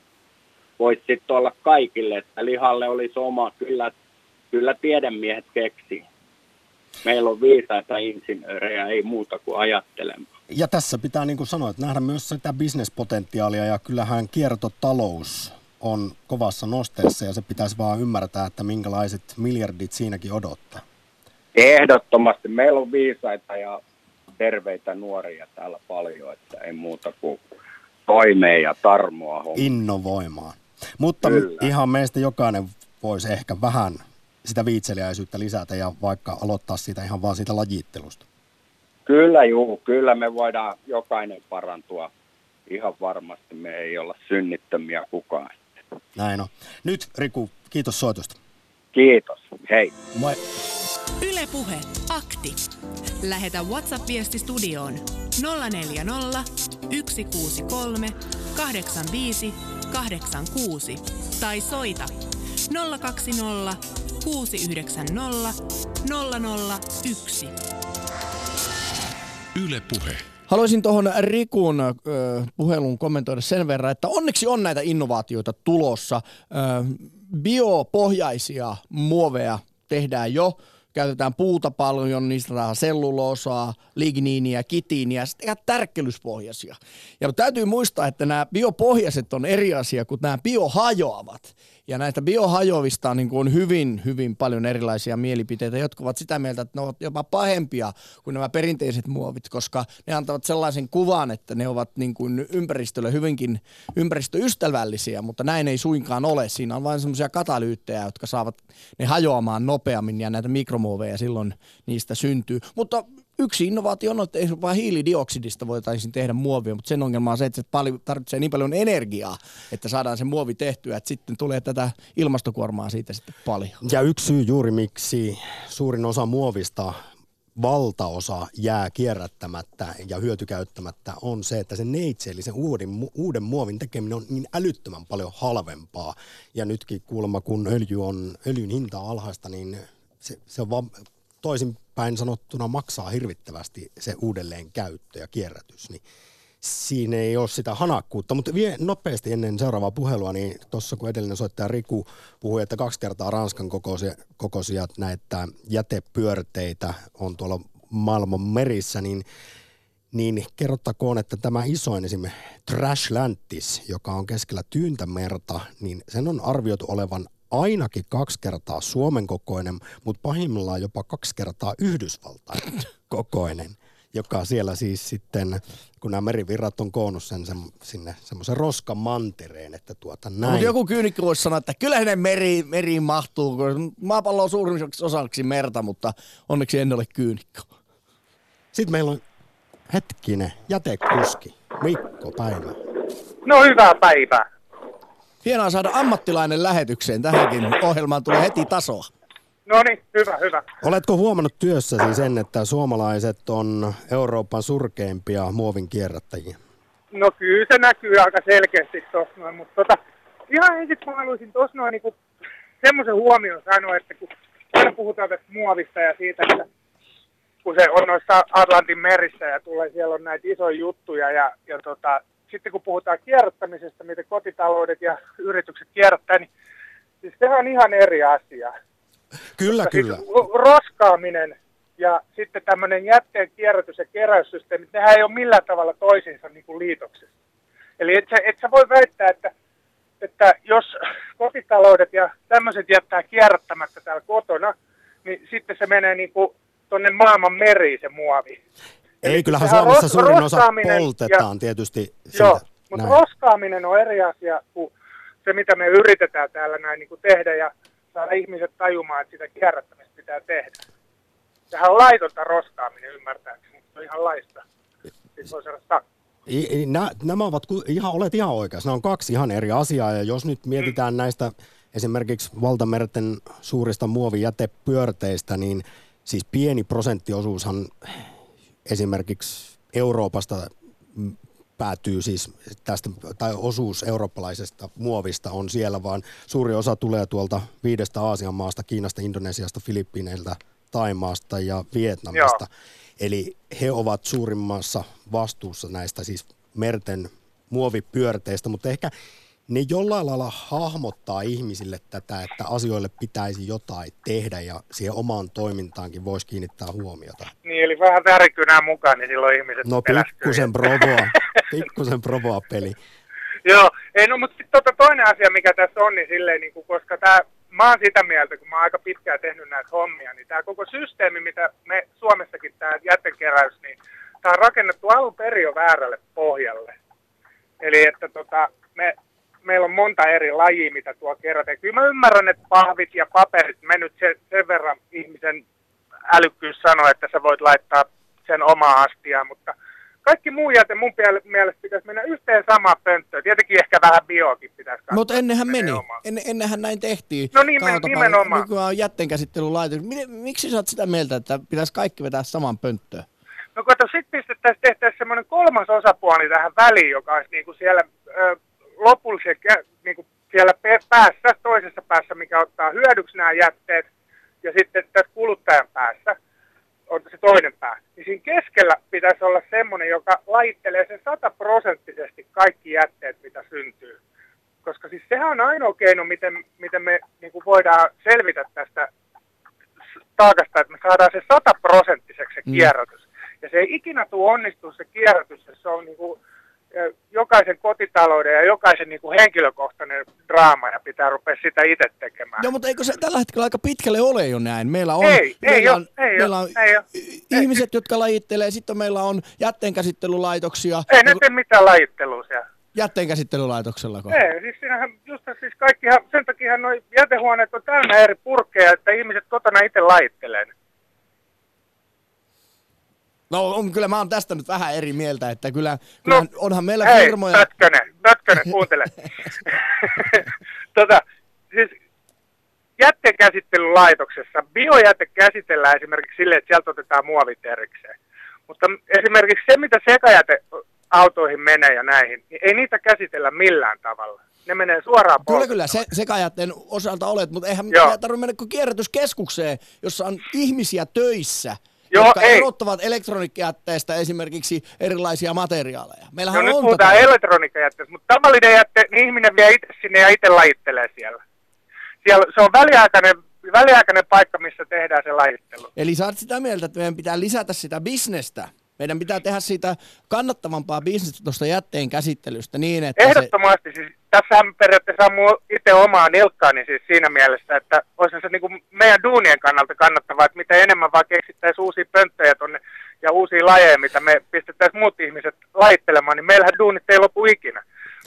voisi sitten olla kaikille, että lihalle olisi oma, kyllä, kyllä tiedemiehet keksi. Meillä on viisaita insinöörejä, ei muuta kuin ajattelemaan. Ja tässä pitää niin kuin sanoa, että nähdä myös sitä bisnespotentiaalia ja kyllähän kiertotalous on kovassa nosteessa ja se pitäisi vaan ymmärtää, että minkälaiset miljardit siinäkin odottaa. Ehdottomasti. Meillä on viisaita ja terveitä nuoria täällä paljon, että ei muuta kuin toimeen ja tarmoa homma. Innovoimaan. Mutta Kyllä. ihan meistä jokainen voisi ehkä vähän sitä viitseliäisyyttä lisätä ja vaikka aloittaa siitä ihan vaan siitä lajittelusta. Kyllä juu, kyllä me voidaan jokainen parantua ihan varmasti. Me ei olla synnittömiä kukaan. Näin on. Nyt Riku, kiitos soitosta. Kiitos, hei. Moi. Ylepuhe akti. Lähetä WhatsApp-viesti studioon 040 163 85 86 tai soita 020 690 001. Yle Puhe. Haluaisin tuohon Rikun ö, puhelun kommentoida sen verran, että onneksi on näitä innovaatioita tulossa. Ö, biopohjaisia muoveja tehdään jo käytetään puuta paljon, niistä saadaan selluloosaa, ligniiniä, kitiiniä, sitten tärkkelyspohjaisia. Ja täytyy muistaa, että nämä biopohjaiset on eri asia kuin nämä biohajoavat. Ja näistä biohajoavista niin on hyvin, hyvin paljon erilaisia mielipiteitä, jotka ovat sitä mieltä, että ne ovat jopa pahempia kuin nämä perinteiset muovit, koska ne antavat sellaisen kuvan, että ne ovat niin kuin ympäristölle hyvinkin ympäristöystävällisiä, mutta näin ei suinkaan ole. Siinä on vain semmoisia katalyyttejä, jotka saavat ne hajoamaan nopeammin ja näitä mikromuoveja silloin niistä syntyy. Mutta Yksi innovaatio on, että vain hiilidioksidista voitaisiin tehdä muovia, mutta sen ongelma on se, että se tarvitsee niin paljon energiaa, että saadaan se muovi tehtyä, että sitten tulee tätä ilmastokuormaa siitä sitten paljon. Ja yksi syy juuri miksi suurin osa muovista valtaosa jää kierrättämättä ja hyötykäyttämättä on se, että se neitse, eli sen uuden, uuden muovin tekeminen on niin älyttömän paljon halvempaa. Ja nytkin kuulemma, kun öljy on, öljyn hinta on alhaista, niin se, se on vaan toisinpäin sanottuna maksaa hirvittävästi se uudelleen käyttö ja kierrätys. Niin siinä ei ole sitä hanakkuutta. Mutta vie nopeasti ennen seuraavaa puhelua, niin tuossa kun edellinen soittaja Riku puhui, että kaksi kertaa Ranskan kokoisia, kokoisia näitä jätepyörteitä on tuolla maailman merissä, niin niin kerrottakoon, että tämä isoin esimerkiksi Trashlantis, joka on keskellä Tyyntämerta, niin sen on arvioitu olevan ainakin kaksi kertaa Suomen kokoinen, mutta pahimmillaan jopa kaksi kertaa Yhdysvaltain kokoinen joka siellä siis sitten, kun nämä merivirrat on koonnut sen, sen sinne semmoisen roskamantereen, että tuota näin. Mutta joku kyynikko voisi sanoa, että kyllä ne meri, meriin mahtuu, kun maapallo on suurimmaksi osaksi merta, mutta onneksi en ole kyynikko. Sitten meillä on hetkinen jätekuski, Mikko Päivä. No hyvää päivää. Hienoa saada ammattilainen lähetykseen. Tähänkin ohjelmaan tulee heti tasoa. No niin, hyvä, hyvä. Oletko huomannut työssäsi sen, että suomalaiset on Euroopan surkeimpia muovin kierrättäjiä? No kyllä se näkyy aika selkeästi tuossa noin, mutta tota, ihan ensin mä haluaisin tuossa noin niin semmoisen huomion sanoa, että kun aina puhutaan tästä muovista ja siitä, että kun se on noissa Atlantin merissä ja tulee, siellä on näitä isoja juttuja ja, ja tota, sitten kun puhutaan kierrättämisestä, miten kotitaloudet ja yritykset kierrättää, niin siis sehän on ihan eri asia. Kyllä, Mutta kyllä. Siis roskaaminen ja sitten tämmöinen jätteen kierrätys- ja keräyssysteemi, nehän ei ole millään tavalla toisiinsa niin kuin liitoksessa. Eli et sä, et sä voi väittää, että, että jos kotitaloudet ja tämmöiset jättää kierrättämättä täällä kotona, niin sitten se menee niin kuin tuonne maailman meriin se muovi. Ei, kyllähän Suomessa ros, suurin osa poltetaan ja, tietysti. Siitä, joo, mutta roskaaminen on eri asia kuin se, mitä me yritetään täällä näin niin kuin tehdä. Ja saada ihmiset tajumaan, että sitä kierrättämistä pitää tehdä. Sehän on laitonta roskaaminen ymmärtääkseni, se on ihan laista. Siis voi saada Nä, nämä ovat, ihan, olet ihan oikeassa, nämä on kaksi ihan eri asiaa ja jos nyt mietitään mm. näistä esimerkiksi valtamerten suurista muovijätepyörteistä, niin siis pieni prosenttiosuushan esimerkiksi Euroopasta päätyy siis tästä, tai osuus eurooppalaisesta muovista on siellä, vaan suuri osa tulee tuolta viidestä Aasian maasta, Kiinasta, Indonesiasta, Filippiineiltä, Taimaasta ja Vietnamista. Joo. Eli he ovat suurimmassa vastuussa näistä siis merten muovipyörteistä, mutta ehkä ne jollain lailla hahmottaa ihmisille tätä, että asioille pitäisi jotain tehdä ja siihen omaan toimintaankin voisi kiinnittää huomiota. Niin, eli vähän värikynää mukaan, niin silloin ihmiset No pikkusen provoa, pikkusen provoa peli. Joo, ei no mutta sitten tota toinen asia, mikä tässä on, niin silleen, niin kuin, koska tämä, mä oon sitä mieltä, kun mä oon aika pitkään tehnyt näitä hommia, niin tämä koko systeemi, mitä me Suomessakin tämä jätekeräys, niin tämä on rakennettu alun perin jo väärälle pohjalle. Eli että tota, me meillä on monta eri lajia, mitä tuo kerätään. Kyllä mä ymmärrän, että pahvit ja paperit, me nyt sen, sen verran ihmisen älykkyys sanoo, että sä voit laittaa sen omaa astiaan, mutta kaikki muu jäte mun mielestä pitäisi mennä yhteen samaan pönttöön. Tietenkin ehkä vähän bioakin pitäisi Mutta ennenhän meni. En, ennenhän näin tehtiin. No niin, nimenomaan. Nykyään on jätteenkäsittelylaitos. Miksi sä oot sitä mieltä, että pitäisi kaikki vetää samaan pönttöön? No kato, sit pistettäisiin tehtäisiin semmoinen kolmas osapuoli tähän väliin, joka olisi niinku siellä ö, lopullisen niin kuin siellä päässä, toisessa päässä, mikä ottaa hyödyksi nämä jätteet, ja sitten tässä kuluttajan päässä on se toinen pää. Niin siinä keskellä pitäisi olla semmoinen, joka laittelee sen sataprosenttisesti kaikki jätteet, mitä syntyy. Koska siis sehän on ainoa keino, miten, miten me niin kuin voidaan selvitä tästä taakasta, että me saadaan se sataprosenttiseksi se mm. kierrätys. Mm. Ja se ei ikinä tule onnistua se kierrätys, se on niin kuin jokaisen kotitalouden ja jokaisen niin kuin henkilökohtainen draama ja pitää rupea sitä itse tekemään. Joo, mutta eikö se tällä hetkellä aika pitkälle ole jo näin? Meillä on, ei, meillä ei on, ei meillä on, ei on ihmiset, ei. jotka lajittelee, sitten meillä on jätteenkäsittelylaitoksia. Ei ne tee mitään lajittelua siellä. Jätteenkäsittelylaitoksella? Ei, siis siinähän, just siis kaikkihan, sen takia nuo jätehuoneet on täynnä eri purkkeja, että ihmiset kotona itse lajittelee No on, kyllä mä oon tästä nyt vähän eri mieltä, että kyllä, kyllä no, onhan meillä hei, firmoja... Pötkönen, Pötkönen, kuuntele. tota, siis jätteenkäsittelylaitoksessa biojäte käsitellään esimerkiksi sille, että sieltä otetaan muovit erikseen. Mutta esimerkiksi se, mitä sekajäte autoihin menee ja näihin, niin ei niitä käsitellä millään tavalla. Ne menee suoraan Kyllä, kyllä, se, sekajätteen osalta olet, mutta eihän Joo. tarvitse mennä kuin kierrätyskeskukseen, jossa on ihmisiä töissä, Joo, jotka ei. erottavat elektroniikkajätteestä esimerkiksi erilaisia materiaaleja. Meillähän no on nyt puhutaan tätä... elektroniikkajätteestä, mutta tavallinen jätte, niin ihminen vie itse sinne ja itse lajittelee siellä. siellä se on väliaikainen, väliaikainen paikka, missä tehdään se lajittelu. Eli sä oot sitä mieltä, että meidän pitää lisätä sitä bisnestä meidän pitää tehdä siitä kannattavampaa bisnestä tuosta jätteen käsittelystä niin, että Ehdottomasti. Se... Siis, tässähän periaatteessa on itse omaa nilkkaani siis siinä mielessä, että olisi se niin kuin meidän duunien kannalta kannattavaa, että mitä enemmän vaan keksittäisiin uusia pönttöjä tonne ja uusia lajeja, mitä me pistettäisiin muut ihmiset laittelemaan, niin meillähän duunit ei lopu ikinä.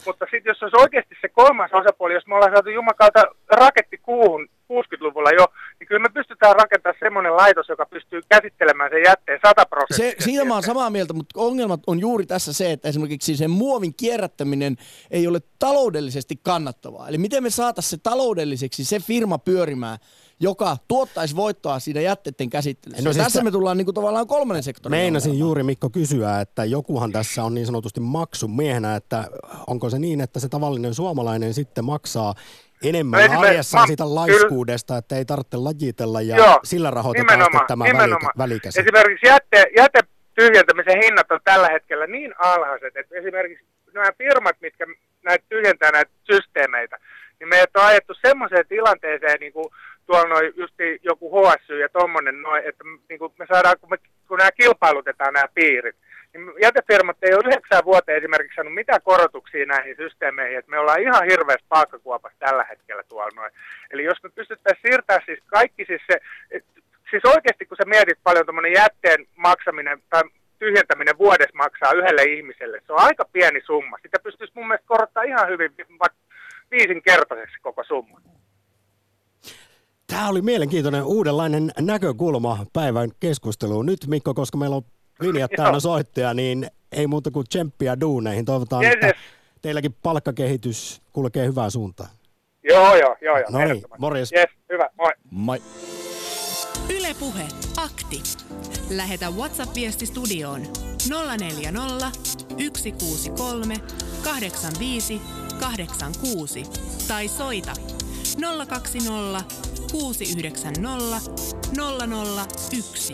Mutta sitten jos olisi oikeasti se kolmas osapuoli, jos me ollaan saatu Jumakalta raketti kuuhun 60-luvulla jo, niin kyllä me pystytään rakentamaan semmoinen laitos, joka pystyy käsittelemään sen jätteen 100 prosenttia. Se, siitä mä oon samaa mieltä, mutta ongelmat on juuri tässä se, että esimerkiksi sen muovin kierrättäminen ei ole taloudellisesti kannattavaa. Eli miten me saataisiin se taloudelliseksi se firma pyörimään, joka tuottaisi voittoa siinä jätteiden käsittelyssä. No siis tässä se, me tullaan niin kuin tavallaan kolmannen sektorin. Meinasin juuri Mikko kysyä, että jokuhan tässä on niin sanotusti maksumiehenä, että onko se niin, että se tavallinen suomalainen sitten maksaa enemmän no arjessaan siitä laiskuudesta, että ei tarvitse lajitella ja joo, sillä rahoitetaan nimenomaan, tämä nimenomaan. välikäsi. Esimerkiksi jätte, jäte tyhjentämisen hinnat on tällä hetkellä niin alhaiset, että esimerkiksi nämä firmat, mitkä näitä tyhjentää näitä systeemeitä, niin meidät on ajettu semmoiseen tilanteeseen, niin kuin tuolla noin just joku HSY ja tuommoinen noin, että niin kuin me saadaan, kun, me, kun nämä kilpailutetaan nämä piirit, niin jätefirmat ei ole yhdeksän vuoteen esimerkiksi saanut mitään korotuksia näihin systeemeihin, että me ollaan ihan hirveässä paakkakuopassa tällä hetkellä tuolla noin. Eli jos me pystyttäisiin siirtämään siis kaikki siis se, et, siis oikeasti kun sä mietit paljon tuommoinen jätteen maksaminen tai tyhjentäminen vuodessa maksaa yhdelle ihmiselle, se on aika pieni summa. Sitä pystyisi mun mielestä korottaa ihan hyvin vaikka viisinkertaiseksi koko summa. Tämä oli mielenkiintoinen uudenlainen näkökulma päivän keskusteluun. Nyt Mikko, koska meillä on linjat täynnä soittaja, niin ei muuta kuin tsemppiä duuneihin. Toivotaan, yes, että teilläkin palkkakehitys kulkee hyvään suuntaan. Joo, joo, joo. joo no niin, morjes. Yes, hyvä, moi. Moi. Ylepuhe akti. Lähetä WhatsApp-viesti studioon 040 163 85 86 tai soita 020 690 001.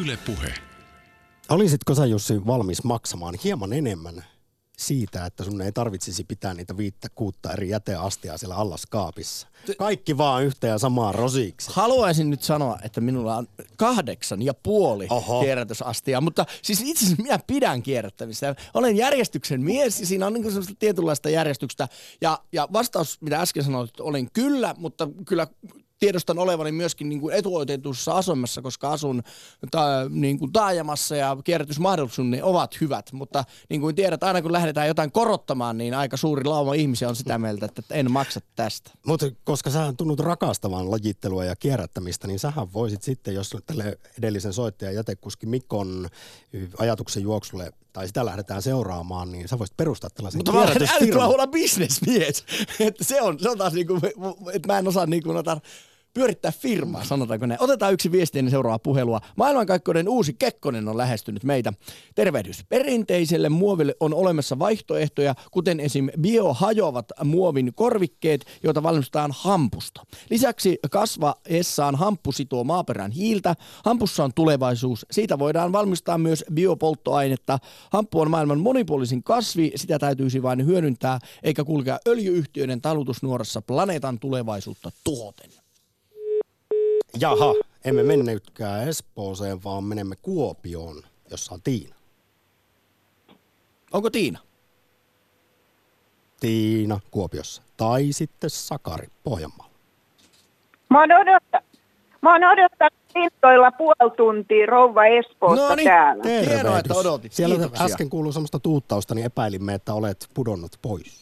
Yle Puhe. Olisitko sä Jussi valmis maksamaan hieman enemmän siitä, että sun ei tarvitsisi pitää niitä viittä kuutta eri jäteastiaa siellä allaskaapissa. Kaikki vaan yhtä ja samaa rosiksi. Haluaisin nyt sanoa, että minulla on kahdeksan ja puoli Oho. kierrätysastia, mutta siis itse asiassa minä pidän kierrättämistä. Olen järjestyksen mies ja siinä on niin sellaista tietynlaista järjestyksestä. Ja, ja vastaus, mitä äsken sanoit, olen kyllä, mutta kyllä tiedostan olevani myöskin niin kuin etuoitetussa asemassa, koska asun ta, niin kuin taajamassa ja kierrätysmahdollisuudet ovat hyvät. Mutta niin kuin tiedät, aina kun lähdetään jotain korottamaan, niin aika suuri lauma ihmisiä on sitä mieltä, että en maksa tästä. Mutta koska sä tunnut rakastamaan lajittelua ja kierrättämistä, niin sähän voisit sitten, jos tälle edellisen soittajan jätekuski Mikon ajatuksen juoksulle tai sitä lähdetään seuraamaan, niin sä voisit perustaa tällaisen Mutta mä olen älyttömän huono bisnesmies. että se on, se on taas niinku, että mä en osaa niinku noita pyörittää firmaa, sanotaanko näin. Otetaan yksi viesti ennen seuraavaa puhelua. Maailmankaikkeuden uusi Kekkonen on lähestynyt meitä. Tervehdys. Perinteiselle muoville on olemassa vaihtoehtoja, kuten esim. biohajoavat muovin korvikkeet, joita valmistetaan hampusta. Lisäksi kasva essaan hamppu sitoo maaperän hiiltä. Hampussa on tulevaisuus. Siitä voidaan valmistaa myös biopolttoainetta. Hamppu on maailman monipuolisin kasvi. Sitä täytyisi vain hyödyntää, eikä kulkea öljyyhtiöiden talutusnuorassa planeetan tulevaisuutta tuhoten. Jaha, emme mennytkään Espooseen, vaan menemme Kuopioon, jossa on Tiina. Onko Tiina? Tiina Kuopiossa. Tai sitten Sakari Pohjanmaalla. Mä oon, odottanut, mä oon odottanut puoli tuntia rouva Espoosta no niin, täällä. Hienoa, että odotit. Siellä Kiitoksia. äsken kuului semmoista tuuttausta, niin epäilimme, että olet pudonnut pois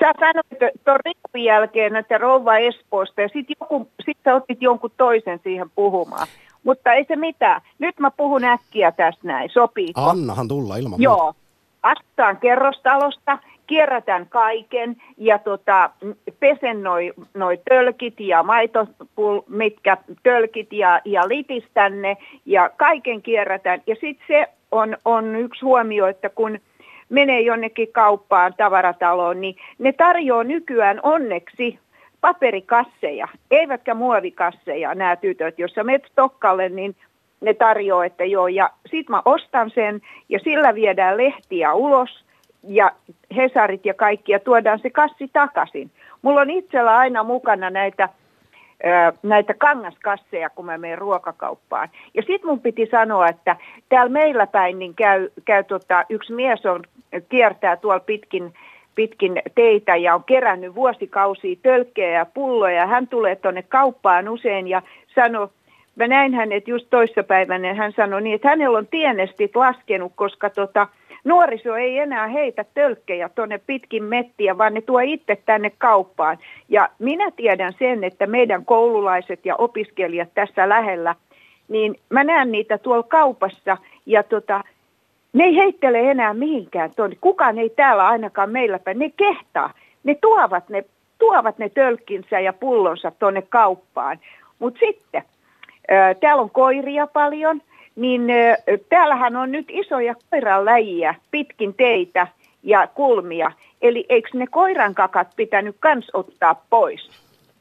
sä sanoit tuon Rikkun jälkeen, että rouva Espoosta ja sitten sit sä otit jonkun toisen siihen puhumaan. Mutta ei se mitään. Nyt mä puhun äkkiä tässä näin. Sopiiko? Annahan tulla ilman Joo. Astutaan kerrostalosta kierrätän kaiken ja tota, pesen noi, noi tölkit ja maitopul, mitkä tölkit ja, ja litistän ne ja kaiken kierrätän. Ja sitten se on, on yksi huomio, että kun menee jonnekin kauppaan, tavarataloon, niin ne tarjoaa nykyään onneksi paperikasseja, eivätkä muovikasseja nämä tytöt. Jos menet Stokkalle, niin ne tarjoaa, että joo, ja sit mä ostan sen, ja sillä viedään lehtiä ulos, ja Hesarit ja kaikki, ja tuodaan se kassi takaisin. Mulla on itsellä aina mukana näitä, näitä kangaskasseja, kun mä menen ruokakauppaan. Ja sitten mun piti sanoa, että täällä meillä päin niin käy, käy tota, yksi mies on, kiertää tuolla pitkin pitkin teitä ja on kerännyt vuosikausia tölkkejä ja pulloja. Hän tulee tuonne kauppaan usein ja sanoo, mä näin hänet just toissapäivänä, hän sanoi niin, että hänellä on tienestit laskenut, koska tota, nuoriso ei enää heitä tölkkejä tuonne pitkin mettiä, vaan ne tuo itse tänne kauppaan. Ja minä tiedän sen, että meidän koululaiset ja opiskelijat tässä lähellä, niin mä näen niitä tuolla kaupassa ja tota, ne ei heittele enää mihinkään tuonne. Kukaan ei täällä ainakaan meillä. Ne kehtaa. Ne tuovat ne, tuovat ne tölkkinsä ja pullonsa tuonne kauppaan. Mutta sitten, täällä on koiria paljon, niin täällähän on nyt isoja koiranläjiä pitkin teitä ja kulmia. Eli eikö ne koirankakat pitänyt kans ottaa pois?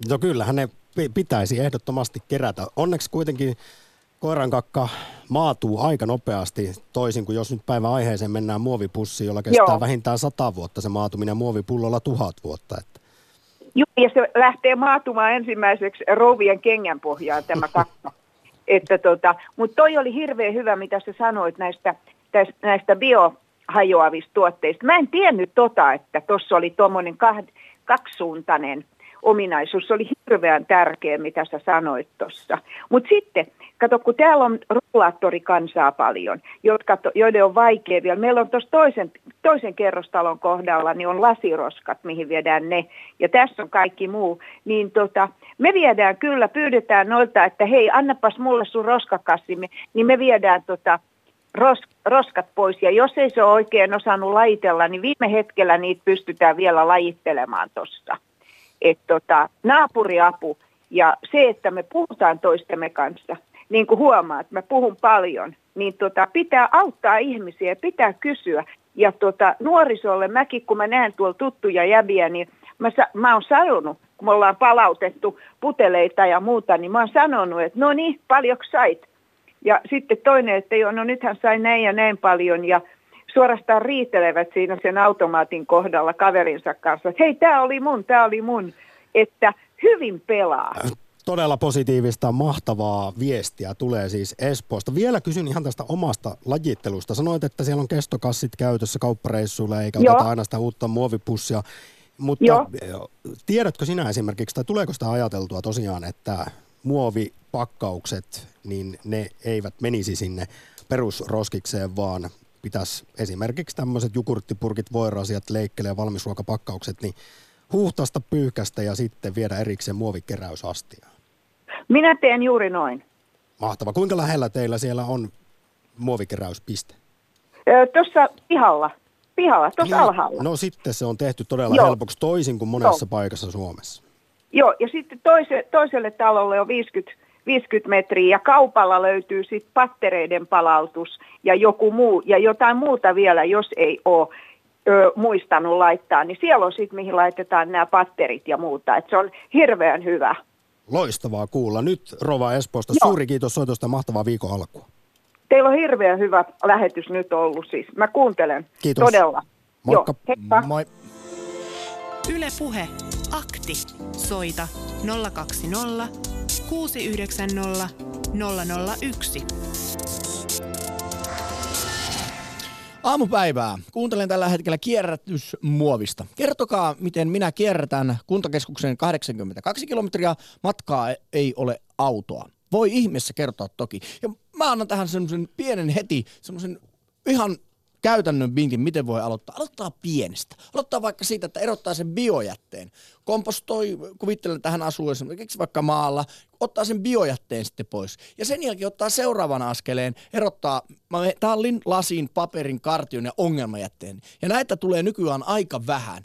No kyllähän ne pitäisi ehdottomasti kerätä. Onneksi kuitenkin koiran kakka maatuu aika nopeasti, toisin kuin jos nyt päivän aiheeseen mennään muovipussiin, jolla kestää Joo. vähintään sata vuotta se maatuminen, muovipullolla tuhat vuotta. Että. Joo, ja se lähtee maatumaan ensimmäiseksi rouvien kengän pohjaan tämä kakka. Että tota, Mutta toi oli hirveän hyvä, mitä sä sanoit näistä, näistä biohajoavista tuotteista. Mä en tiennyt tota, että tuossa oli tuommoinen kaksisuuntainen ominaisuus. Se oli hirveän tärkeä, mitä sä sanoit tuossa. Mutta sitten, kato, kun täällä on rollaattorikansaa paljon, jotka, joiden on vaikea vielä. Meillä on tuossa toisen, toisen kerrostalon kohdalla, niin on lasiroskat, mihin viedään ne. Ja tässä on kaikki muu. Niin tota, me viedään kyllä, pyydetään noilta, että hei, annapas mulle sun roskakassimme, niin me viedään tota, ros, roskat pois. Ja jos ei se ole oikein osannut lajitella, niin viime hetkellä niitä pystytään vielä lajittelemaan tuossa että tota, naapuriapu ja se, että me puhutaan toistemme kanssa, niin kuin huomaat, mä puhun paljon, niin tota, pitää auttaa ihmisiä, pitää kysyä. Ja tota, nuorisolle, mäkin kun mä näen tuolla tuttuja jäbiä, niin mä, mä oon sanonut, kun me ollaan palautettu puteleita ja muuta, niin mä oon sanonut, että no niin, paljonko sait? Ja sitten toinen, että joo, no nythän sai näin ja näin paljon ja suorastaan riitelevät siinä sen automaatin kohdalla kaverinsa kanssa, että hei, tämä oli mun, tämä oli mun, että hyvin pelaa. Todella positiivista, mahtavaa viestiä tulee siis Espoosta. Vielä kysyn ihan tästä omasta lajittelusta. Sanoit, että siellä on kestokassit käytössä kauppareissuilla, eikä Joo. oteta aina sitä uutta muovipussia. Mutta Joo. tiedätkö sinä esimerkiksi, tai tuleeko sitä ajateltua tosiaan, että muovipakkaukset, niin ne eivät menisi sinne perusroskikseen, vaan pitäisi esimerkiksi tämmöiset jukurttipurkit, voirasiat, leikkele ja valmisruokapakkaukset, niin huuhtasta pyyhkästä ja sitten viedä erikseen muovikeräysastiaan. Minä teen juuri noin. Mahtava. Kuinka lähellä teillä siellä on muovikeräyspiste? Tuossa pihalla. Pihalla, tuossa no, alhaalla. No sitten se on tehty todella Joo. helpoksi toisin kuin monessa Joo. paikassa Suomessa. Joo, ja sitten toise, toiselle talolle on 50 50 metriä ja kaupalla löytyy sitten pattereiden palautus ja joku muu ja jotain muuta vielä, jos ei ole ö, muistanut laittaa, niin siellä on sitten mihin laitetaan nämä patterit ja muuta. Et se on hirveän hyvä. Loistavaa kuulla. Nyt Rova Espoosta, Joo. suuri kiitos soitosta mahtavaa viikon alkua. Teillä on hirveän hyvä lähetys nyt ollut siis. Mä kuuntelen kiitos. todella. Moikka. Joo, Moi. Yle Puhe. Akti. Soita 020 690 001. Aamupäivää. Kuuntelen tällä hetkellä kierrätysmuovista. Kertokaa, miten minä kierrätän kuntakeskuksen 82 kilometriä. Matkaa ei ole autoa. Voi ihmeessä kertoa toki. Ja mä annan tähän semmoisen pienen heti, semmoisen ihan käytännön vinkin, miten voi aloittaa. Aloittaa pienestä. Aloittaa vaikka siitä, että erottaa sen biojätteen. Kompostoi, kuvittelen tähän asuu esimerkiksi vaikka maalla, ottaa sen biojätteen sitten pois. Ja sen jälkeen ottaa seuraavan askeleen, erottaa tallin, lasin, paperin, kartion ja ongelmajätteen. Ja näitä tulee nykyään aika vähän.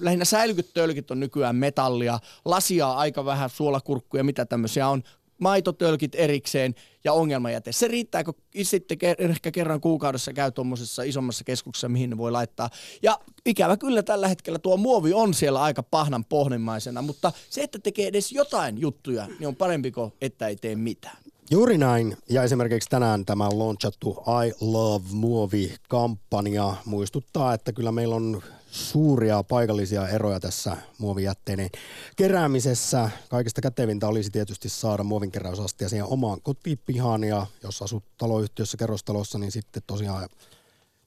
Lähinnä säilykytölkit on nykyään metallia, lasia aika vähän, suolakurkkuja, mitä tämmöisiä on maitotölkit erikseen ja ongelmajäte. Se riittää, kun sitten ehkä kerran kuukaudessa käy tuommoisessa isommassa keskuksessa, mihin ne voi laittaa. Ja ikävä kyllä tällä hetkellä tuo muovi on siellä aika pahnan pohjimmaisena, mutta se, että tekee edes jotain juttuja, niin on parempi kuin että ei tee mitään. Juuri näin. Ja esimerkiksi tänään tämä launchattu I Love Muovi-kampanja muistuttaa, että kyllä meillä on suuria paikallisia eroja tässä muovijätteiden keräämisessä. Kaikista kätevintä olisi tietysti saada muovinkeräysastia siihen omaan kotipihaan ja jos asut taloyhtiössä, kerrostalossa, niin sitten tosiaan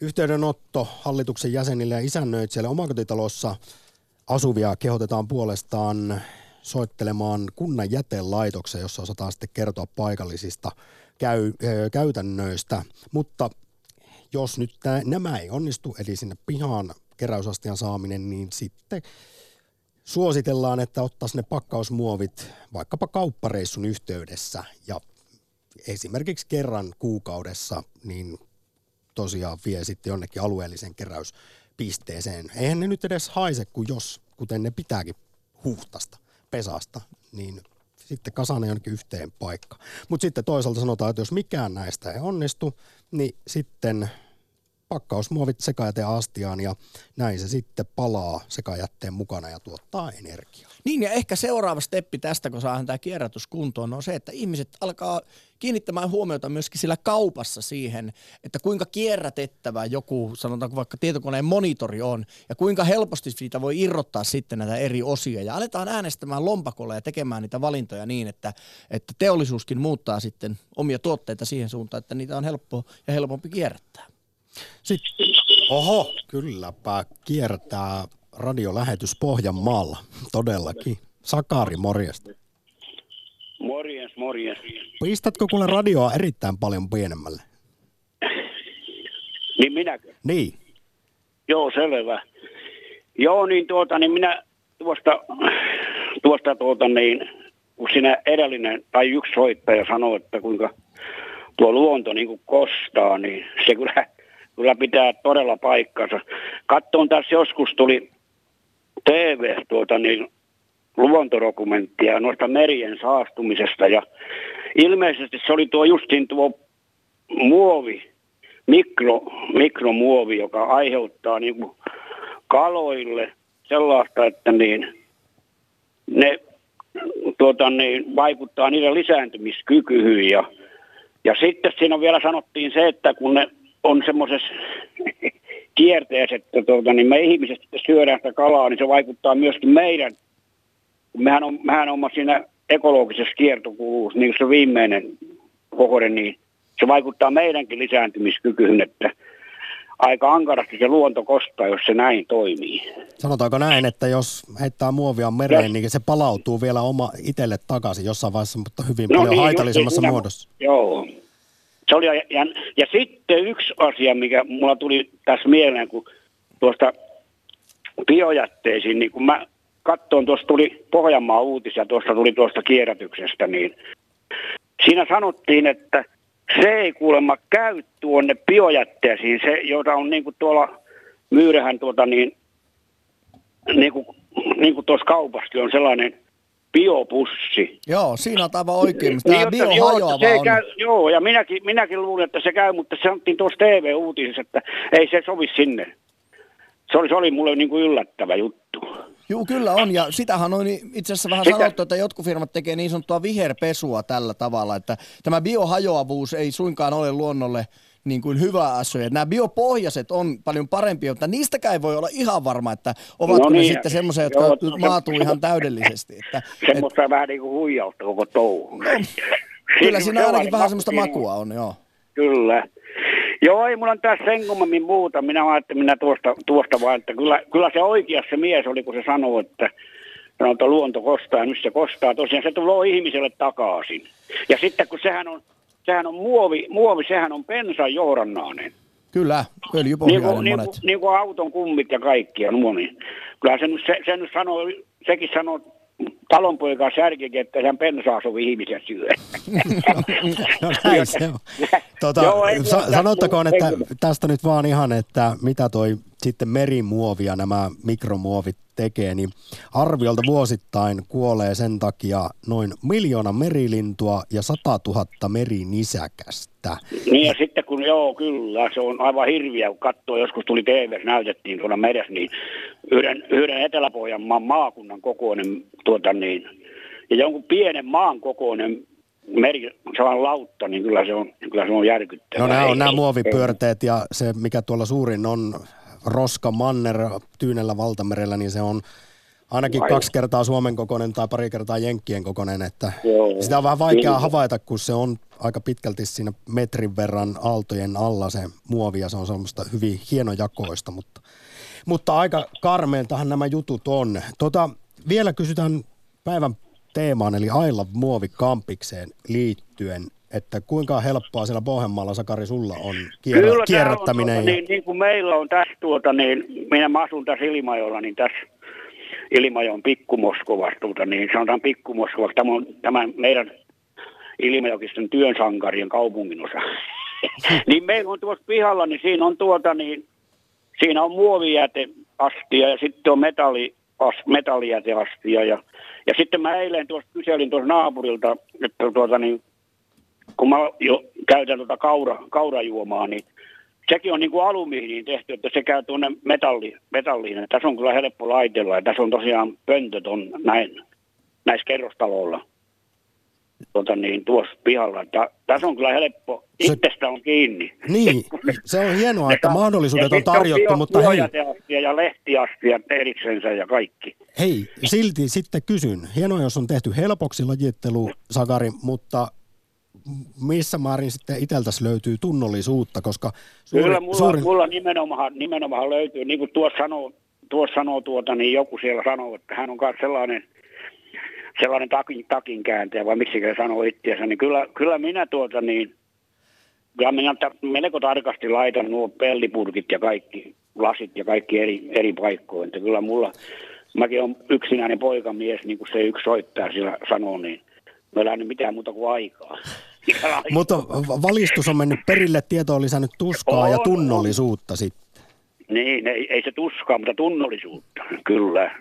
yhteydenotto hallituksen jäsenille ja isännöitsijälle omakotitalossa asuvia kehotetaan puolestaan soittelemaan kunnan jätelaitoksen, jossa osataan sitten kertoa paikallisista käy, käytännöistä. Mutta jos nyt tämä, nämä ei onnistu, eli sinne pihaan keräysastian saaminen, niin sitten suositellaan, että ottaisi ne pakkausmuovit vaikkapa kauppareissun yhteydessä ja esimerkiksi kerran kuukaudessa, niin tosiaan vie sitten jonnekin alueellisen keräyspisteeseen. Eihän ne nyt edes haise, kun jos, kuten ne pitääkin huhtasta, pesasta, niin sitten kasana jonnekin yhteen paikka. Mutta sitten toisaalta sanotaan, että jos mikään näistä ei onnistu, niin sitten pakkausmuovit sekajäteen astiaan ja näin se sitten palaa sekajätteen mukana ja tuottaa energiaa. Niin ja ehkä seuraava steppi tästä, kun saadaan tämä kierrätys kuntoon, on se, että ihmiset alkaa kiinnittämään huomiota myöskin sillä kaupassa siihen, että kuinka kierrätettävä joku, sanotaanko vaikka tietokoneen monitori on, ja kuinka helposti siitä voi irrottaa sitten näitä eri osia. Ja aletaan äänestämään lompakolla ja tekemään niitä valintoja niin, että, että teollisuuskin muuttaa sitten omia tuotteita siihen suuntaan, että niitä on helppo ja helpompi kierrättää. Sitten, oho, kylläpä kiertää radiolähetys Pohjanmaalla, todellakin. Sakari, morjesta. Morjens, morjens. Pistätkö kuule radioa erittäin paljon pienemmälle? Niin minäkö? Niin. Joo, selvä. Joo, niin tuota, niin minä tuosta, tuosta tuota niin, kun sinä edellinen tai yksi soittaja sanoi, että kuinka tuo luonto niin kuin kostaa, niin se kyllä kyllä pitää todella paikkansa. Kattoon tässä joskus tuli TV tuota niin, luontodokumenttia noista merien saastumisesta ja ilmeisesti se oli tuo justin tuo muovi, mikro, mikromuovi, joka aiheuttaa niin kuin kaloille sellaista, että niin, ne tuota, niin, vaikuttaa niiden lisääntymiskykyyn ja, ja sitten siinä vielä sanottiin se, että kun ne on semmoisessa kierteessä, että tuota, niin me ihmiset syödään sitä kalaa, niin se vaikuttaa myöskin meidän, mehän on, mehän on siinä ekologisessa kiertokulussa, niin se viimeinen kohde, niin se vaikuttaa meidänkin lisääntymiskykyyn, että aika ankarasti se luonto kostaa, jos se näin toimii. Sanotaanko näin, että jos heittää muovia mereen, yes. niin se palautuu vielä oma itselle takaisin jossain vaiheessa, mutta hyvin no paljon niin, haitallisemmassa muodossa. Joo, se oli, ja, ja, sitten yksi asia, mikä mulla tuli tässä mieleen, kun tuosta biojätteisiin, niin kun mä katsoin, tuossa tuli Pohjanmaa uutisia, tuosta tuli tuosta kierrätyksestä, niin siinä sanottiin, että se ei kuulemma käy tuonne biojätteisiin, se, jota on niin kuin tuolla myyrähän tuota niin, niin kuin, niin kuin tuossa kaupassa on sellainen biopussi. Joo, siinä on aivan oikein. Tämä niin, bio joo, se on. Käy, joo, ja minäkin, minäkin luulin, että se käy, mutta se sanottiin tuossa TV-uutisessa, että ei se sovi sinne. Se oli, se oli mulle niin kuin yllättävä juttu. Joo, kyllä on, ja sitähän on itse asiassa vähän Sitä... sanottu, että jotkut firmat tekee niin sanottua viherpesua tällä tavalla, että tämä biohajoavuus ei suinkaan ole luonnolle niin kuin hyvä asia. Nämä biopohjaiset on paljon parempia, mutta niistäkään ei voi olla ihan varma, että ovatko no niin, ne sitten semmoisia, jotka joo, maatuu se, ihan täydellisesti. Että, semmoista et, vähän niin kuin huijausta koko touhu. No, kyllä siinä ainakin vähän semmoista makua on, joo. Kyllä. Joo, ei mulla on tässä sen kummemmin muuta. Minä ajattelin minä tuosta, tuosta vaan, että kyllä, kyllä se oikeassa se mies oli, kun se sanoi, että sanoi, että luonto kostaa ja nyt se kostaa. Tosiaan se tulee ihmiselle takaisin. Ja sitten kun sehän on sehän on muovi, muovi sehän on pensan johdannainen. Kyllä, öljypohjainen niin kuin, monet. Niin kuin, niin kuin auton kummit ja kaikki nuo, niin kyllä se, nyt- se, se nyt sanoo, sekin sanoo talonpoika särkikin, että hän pensaa sovi ihmisen syö. No näin se on. Tota, Joo, sa- sanottakoon, että tästä nyt vaan ihan, että mitä toi sitten merimuovi ja nämä mikromuovit tekee, niin arviolta vuosittain kuolee sen takia noin miljoona merilintua ja 100 000 merinisäkästä. Niin ja sitten kun, joo kyllä, se on aivan hirviä, kun katsoo, joskus tuli TV, näytettiin tuolla meressä, niin yhden, yhden Etelä-Pohjanmaan maakunnan kokoinen, tuota niin, ja jonkun pienen maan kokoinen meri, sellainen lautta, niin kyllä se on, kyllä se on järkyttävää. No nämä on Ei- nämä muovipyörteet ja se, mikä tuolla suurin on Roska Manner Tyynellä valtamerellä, niin se on ainakin Aivan. kaksi kertaa Suomen kokoinen tai pari kertaa Jenkkien kokoinen, että Joo. sitä on vähän vaikea Kyllä. havaita, kun se on aika pitkälti siinä metrin verran aaltojen alla se muovi ja se on semmoista hyvin hienojakoista, mutta, mutta aika karmeiltahan nämä jutut on. Tota, vielä kysytään päivän teemaan, eli Love Muovikampikseen liittyen, että kuinka helppoa siellä Pohjanmaalla, Sakari, sulla on kierrä, Kyllä kierrättäminen? on, tuota, ja- niin, niin, kuin meillä on tässä tuota, niin minä asun tässä Ilmajolla, niin tässä Ilmajoen pikkumoskovassa, tuota, niin sanotaan pikkumoskovassa, tämä on tämä meidän Ilmajokisten työn sankarien kaupunginosa. niin meillä on tuossa pihalla, niin siinä on tuota, niin siinä on muovijäteastia ja sitten on metalli, as, metallijäteastia ja, ja sitten mä eilen tuossa kyselin tuossa naapurilta, että tuota niin, kun mä jo käytän tuota kaura, kaurajuomaa, niin sekin on niin kuin alumiiniin tehty, että se käy tuonne metalli, metalliin. Tässä on kyllä helppo laitella ja tässä on tosiaan pöntöt on näin, näissä kerrostaloilla. Tuota niin, tuossa pihalla. Että tässä on kyllä helppo, Se- itsestä on kiinni. Niin, se on hienoa, että Ja- mahdollisuudet ja on tarjottu, bio- mutta hei, ja lehtiastia eriksensä ja kaikki. hei, silti sitten kysyn. Hienoa, jos on tehty helpoksi lajittelu, Sakari, mutta missä määrin sitten iteltäs löytyy tunnollisuutta, koska suuri, Kyllä mulla, suurin, mulla nimenomaan, nimenomaan löytyy, niin kuin tuossa sanoo, tuossa sanoo tuota, niin joku siellä sanoo, että hän on myös sellainen, sellainen takin, takin kääntäjä, vai miksi se sanoo itseänsä, niin kyllä, kyllä minä tuota niin, kyllä minä melko tarkasti laitan nuo pellipurkit ja kaikki lasit ja kaikki eri, eri paikkoihin. Että kyllä mulla, mäkin on yksinäinen poikamies, niin kuin se yksi soittaja siellä sanoo, niin meillä ei ole mitään muuta kuin aikaa. Mutta valistus on mennyt perille, tieto on lisännyt tuskaa ja On, tunnollisuutta sitten. Niin, ei, ei se tuskaa, mutta tunnollisuutta, kyllä.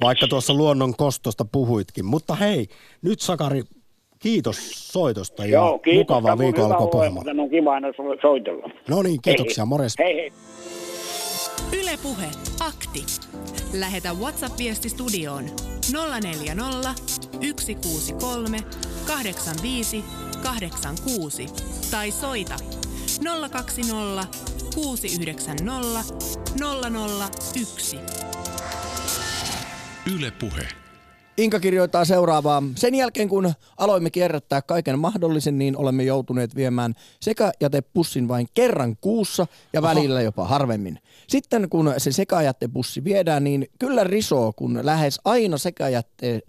Vaikka tuossa luonnon kostosta puhuitkin. Mutta hei, nyt Sakari, kiitos soitosta ja Joo, kiitos. mukavaa on olla, Pohjanmaalla. On kiva aina so- soitella. No niin, kiitoksia, Hei, morjes. Hei, hei. Yle Puhe. Akti. Lähetä WhatsApp-viesti studioon 040 163 85 86 tai soita 020 690 001. Yle Puhe. Inka kirjoittaa seuraavaa. Sen jälkeen kun aloimme kierrättää kaiken mahdollisen, niin olemme joutuneet viemään sekajätepussin vain kerran kuussa ja välillä jopa harvemmin. Sitten kun se sekajätepussi viedään, niin kyllä risoo, kun lähes aina sekajätte,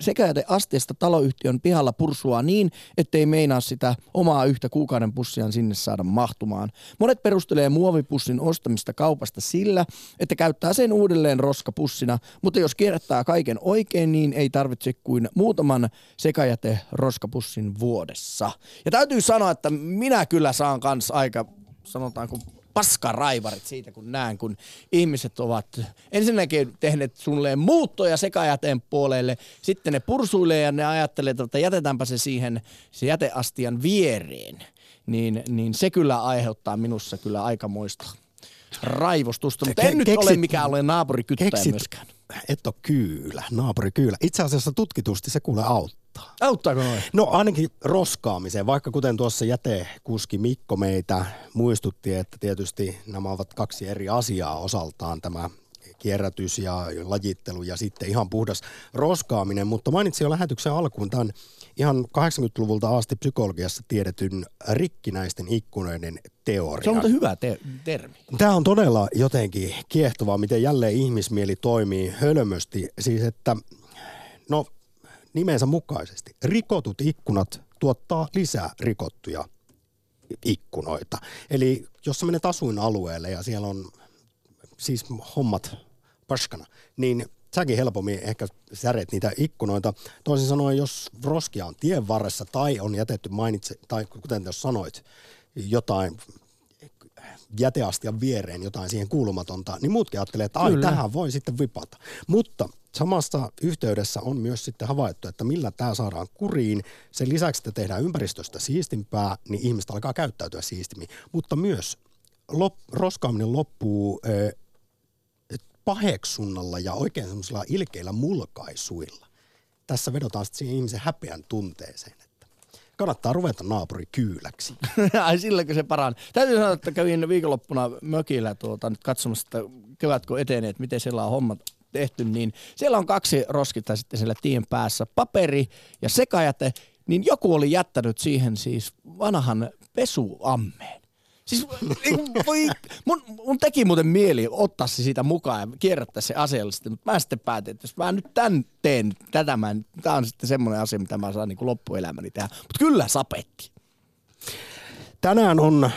sekajäteasteesta taloyhtiön pihalla pursua niin, ettei meinaa sitä omaa yhtä kuukauden pussiaan sinne saada mahtumaan. Monet perustelee muovipussin ostamista kaupasta sillä, että käyttää sen uudelleen roskapussina, mutta jos kierrättää kaiken oikein, niin ei tarvitse kuin muutaman sekajäte roskapussin vuodessa. Ja täytyy sanoa, että minä kyllä saan kans aika, sanotaanko, paskaraivarit siitä, kun näen, kun ihmiset ovat ensinnäkin tehneet suunnilleen muuttoja sekajäteen puolelle, sitten ne pursuilee ja ne ajattelee, että jätetäänpä se siihen se jäteastian viereen. Niin, niin se kyllä aiheuttaa minussa kyllä aikamoista raivostusta, mutta en Ke- nyt keksit- ole mikään ole naapurikyttäjä Keksit, myöskään. Et ole kyylä, naapuri kyylä. Itse asiassa tutkitusti se kuule auttaa. Auttaako noin? No ainakin roskaamiseen, vaikka kuten tuossa jätekuski Mikko meitä muistutti, että tietysti nämä ovat kaksi eri asiaa osaltaan tämä kierrätys ja lajittelu ja sitten ihan puhdas roskaaminen, mutta mainitsin jo lähetyksen alkuun tämän ihan 80-luvulta asti psykologiassa tiedetyn rikkinäisten ikkunoiden teoria. Se on muuten hyvä te- termi. Tämä on todella jotenkin kiehtovaa, miten jälleen ihmismieli toimii hölmösti. Siis että, no nimensä mukaisesti, rikotut ikkunat tuottaa lisää rikottuja ikkunoita. Eli jos sä menet asuinalueelle ja siellä on siis hommat paskana, niin säkin helpommin ehkä säret niitä ikkunoita. Toisin sanoen, jos roskia on tien varressa tai on jätetty mainitse, tai kuten jos sanoit, jotain jäteastian viereen jotain siihen kuulumatonta, niin muutkin ajattelee, että ai, tähän voi sitten vipata. Mutta samassa yhteydessä on myös sitten havaittu, että millä tämä saadaan kuriin. Sen lisäksi, että tehdään ympäristöstä siistimpää, niin ihmiset alkaa käyttäytyä siistimmin. Mutta myös lop, roskaaminen loppuu ö, paheksunnalla ja oikein semmoisilla ilkeillä mulkaisuilla. Tässä vedotaan sitten siihen ihmisen häpeän tunteeseen, että kannattaa ruveta naapuri kyyläksi. Ai silläkö se paran. Täytyy sanoa, että kävin viikonloppuna mökillä tuota, nyt katsomassa, että kevätkö etenee, että miten siellä on hommat tehty, niin siellä on kaksi roskita sitten siellä tien päässä, paperi ja sekajäte, niin joku oli jättänyt siihen siis vanhan pesuammeen. Siis niin voi, mun, mun teki muuten mieli ottaa se siitä mukaan ja kierrättää se asiallisesti, mutta mä sitten päätin, että jos mä nyt tän teen, tätä mä, tää on sitten semmoinen asia, mitä mä saan niin loppuelämäni tehdä. Mutta kyllä sapetti. Tänään on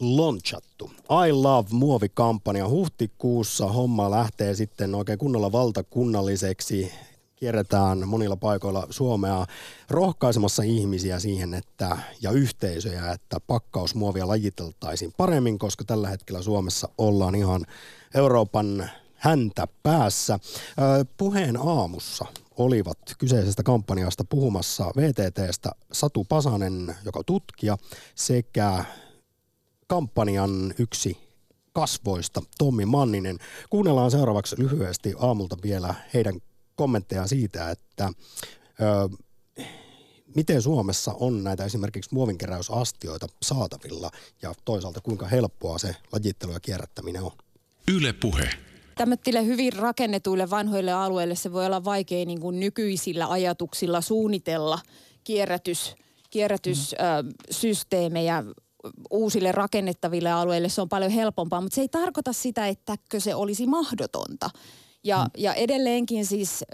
launchattu. I Love muovikampanja. Huhtikuussa homma lähtee sitten oikein kunnolla valtakunnalliseksi. Kierretään monilla paikoilla Suomea rohkaisemassa ihmisiä siihen että, ja yhteisöjä, että pakkausmuovia lajiteltaisiin paremmin, koska tällä hetkellä Suomessa ollaan ihan Euroopan häntä päässä. Puheen aamussa olivat kyseisestä kampanjasta puhumassa VTTstä Satu Pasanen, joka tutkija, sekä kampanjan yksi kasvoista, Tommi Manninen. Kuunnellaan seuraavaksi lyhyesti aamulta vielä heidän kommenttejaan siitä, että ö, miten Suomessa on näitä esimerkiksi muovinkeräysastioita saatavilla ja toisaalta kuinka helppoa se lajittelu ja kierrättäminen on. Yle puhe. Tämmöille hyvin rakennetuille vanhoille alueille se voi olla vaikea niin kuin nykyisillä ajatuksilla suunnitella kierrätys, kierrätyssysteemejä uusille rakennettaville alueille se on paljon helpompaa, mutta se ei tarkoita sitä, että se olisi mahdotonta. Ja, hmm. ja edelleenkin siis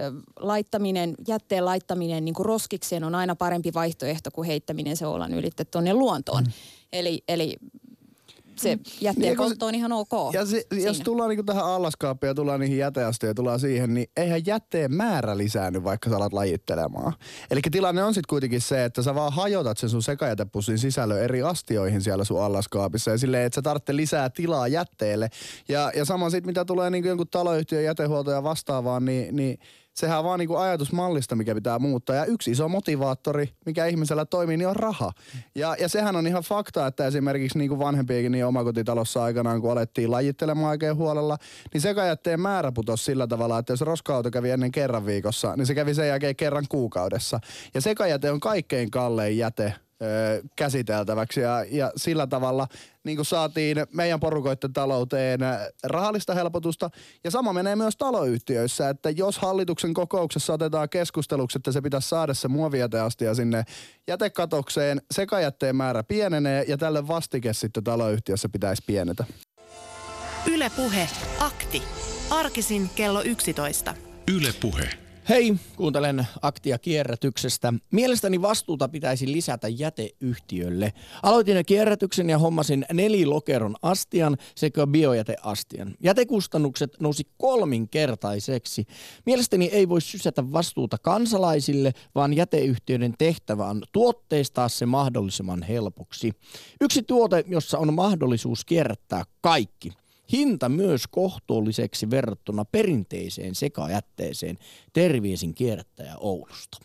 laittaminen, jätteen laittaminen niin kuin roskikseen on aina parempi vaihtoehto kuin heittäminen se ollaan ylittä tuonne luontoon. Hmm. Eli, eli se jätteen niin, poltto on ihan ok. Ja se, jos tullaan niin tähän allaskaappiin ja tullaan niihin jäteasteen ja tullaan siihen, niin eihän jätteen määrä lisäänny, vaikka sä alat lajittelemaan. Eli tilanne on sitten kuitenkin se, että sä vaan hajotat sen sun sekajätepussin sisällön eri astioihin siellä sun allaskaapissa ja silleen, että sä tarvitset lisää tilaa jätteelle. Ja, ja sama sitten, mitä tulee niin jonkun taloyhtiön jätehuolto ja vastaavaan, niin, niin sehän on vaan niin kuin ajatusmallista, mikä pitää muuttaa. Ja yksi iso motivaattori, mikä ihmisellä toimii, niin on raha. Ja, ja sehän on ihan fakta, että esimerkiksi niin kuin vanhempiakin niin omakotitalossa aikanaan, kun alettiin lajittelemaan oikein huolella, niin sekajätteen määrä putosi sillä tavalla, että jos roska-auto kävi ennen kerran viikossa, niin se kävi sen jälkeen kerran kuukaudessa. Ja sekajäte on kaikkein kallein jäte käsiteltäväksi ja, ja sillä tavalla niin kuin saatiin meidän porukoiden talouteen rahallista helpotusta. Ja sama menee myös taloyhtiöissä, että jos hallituksen kokouksessa otetaan keskusteluksi, että se pitäisi saada se muovijäteastia sinne jätekatokseen, sekajätteen määrä pienenee ja tälle vastike sitten taloyhtiössä pitäisi pienetä. Ylepuhe akti. Arkisin kello 11. Ylepuhe. Hei, kuuntelen aktia kierrätyksestä. Mielestäni vastuuta pitäisi lisätä jäteyhtiölle. Aloitin kierrätyksen ja hommasin nelilokeron astian sekä biojäteastian. Jätekustannukset nousi kolminkertaiseksi. Mielestäni ei voi sysätä vastuuta kansalaisille, vaan jäteyhtiöiden tehtävä on tuotteistaa se mahdollisimman helpoksi. Yksi tuote, jossa on mahdollisuus kierrättää kaikki – Hinta myös kohtuulliseksi verrattuna perinteiseen sekajätteeseen. Terveisin kierrättäjä Oulusta.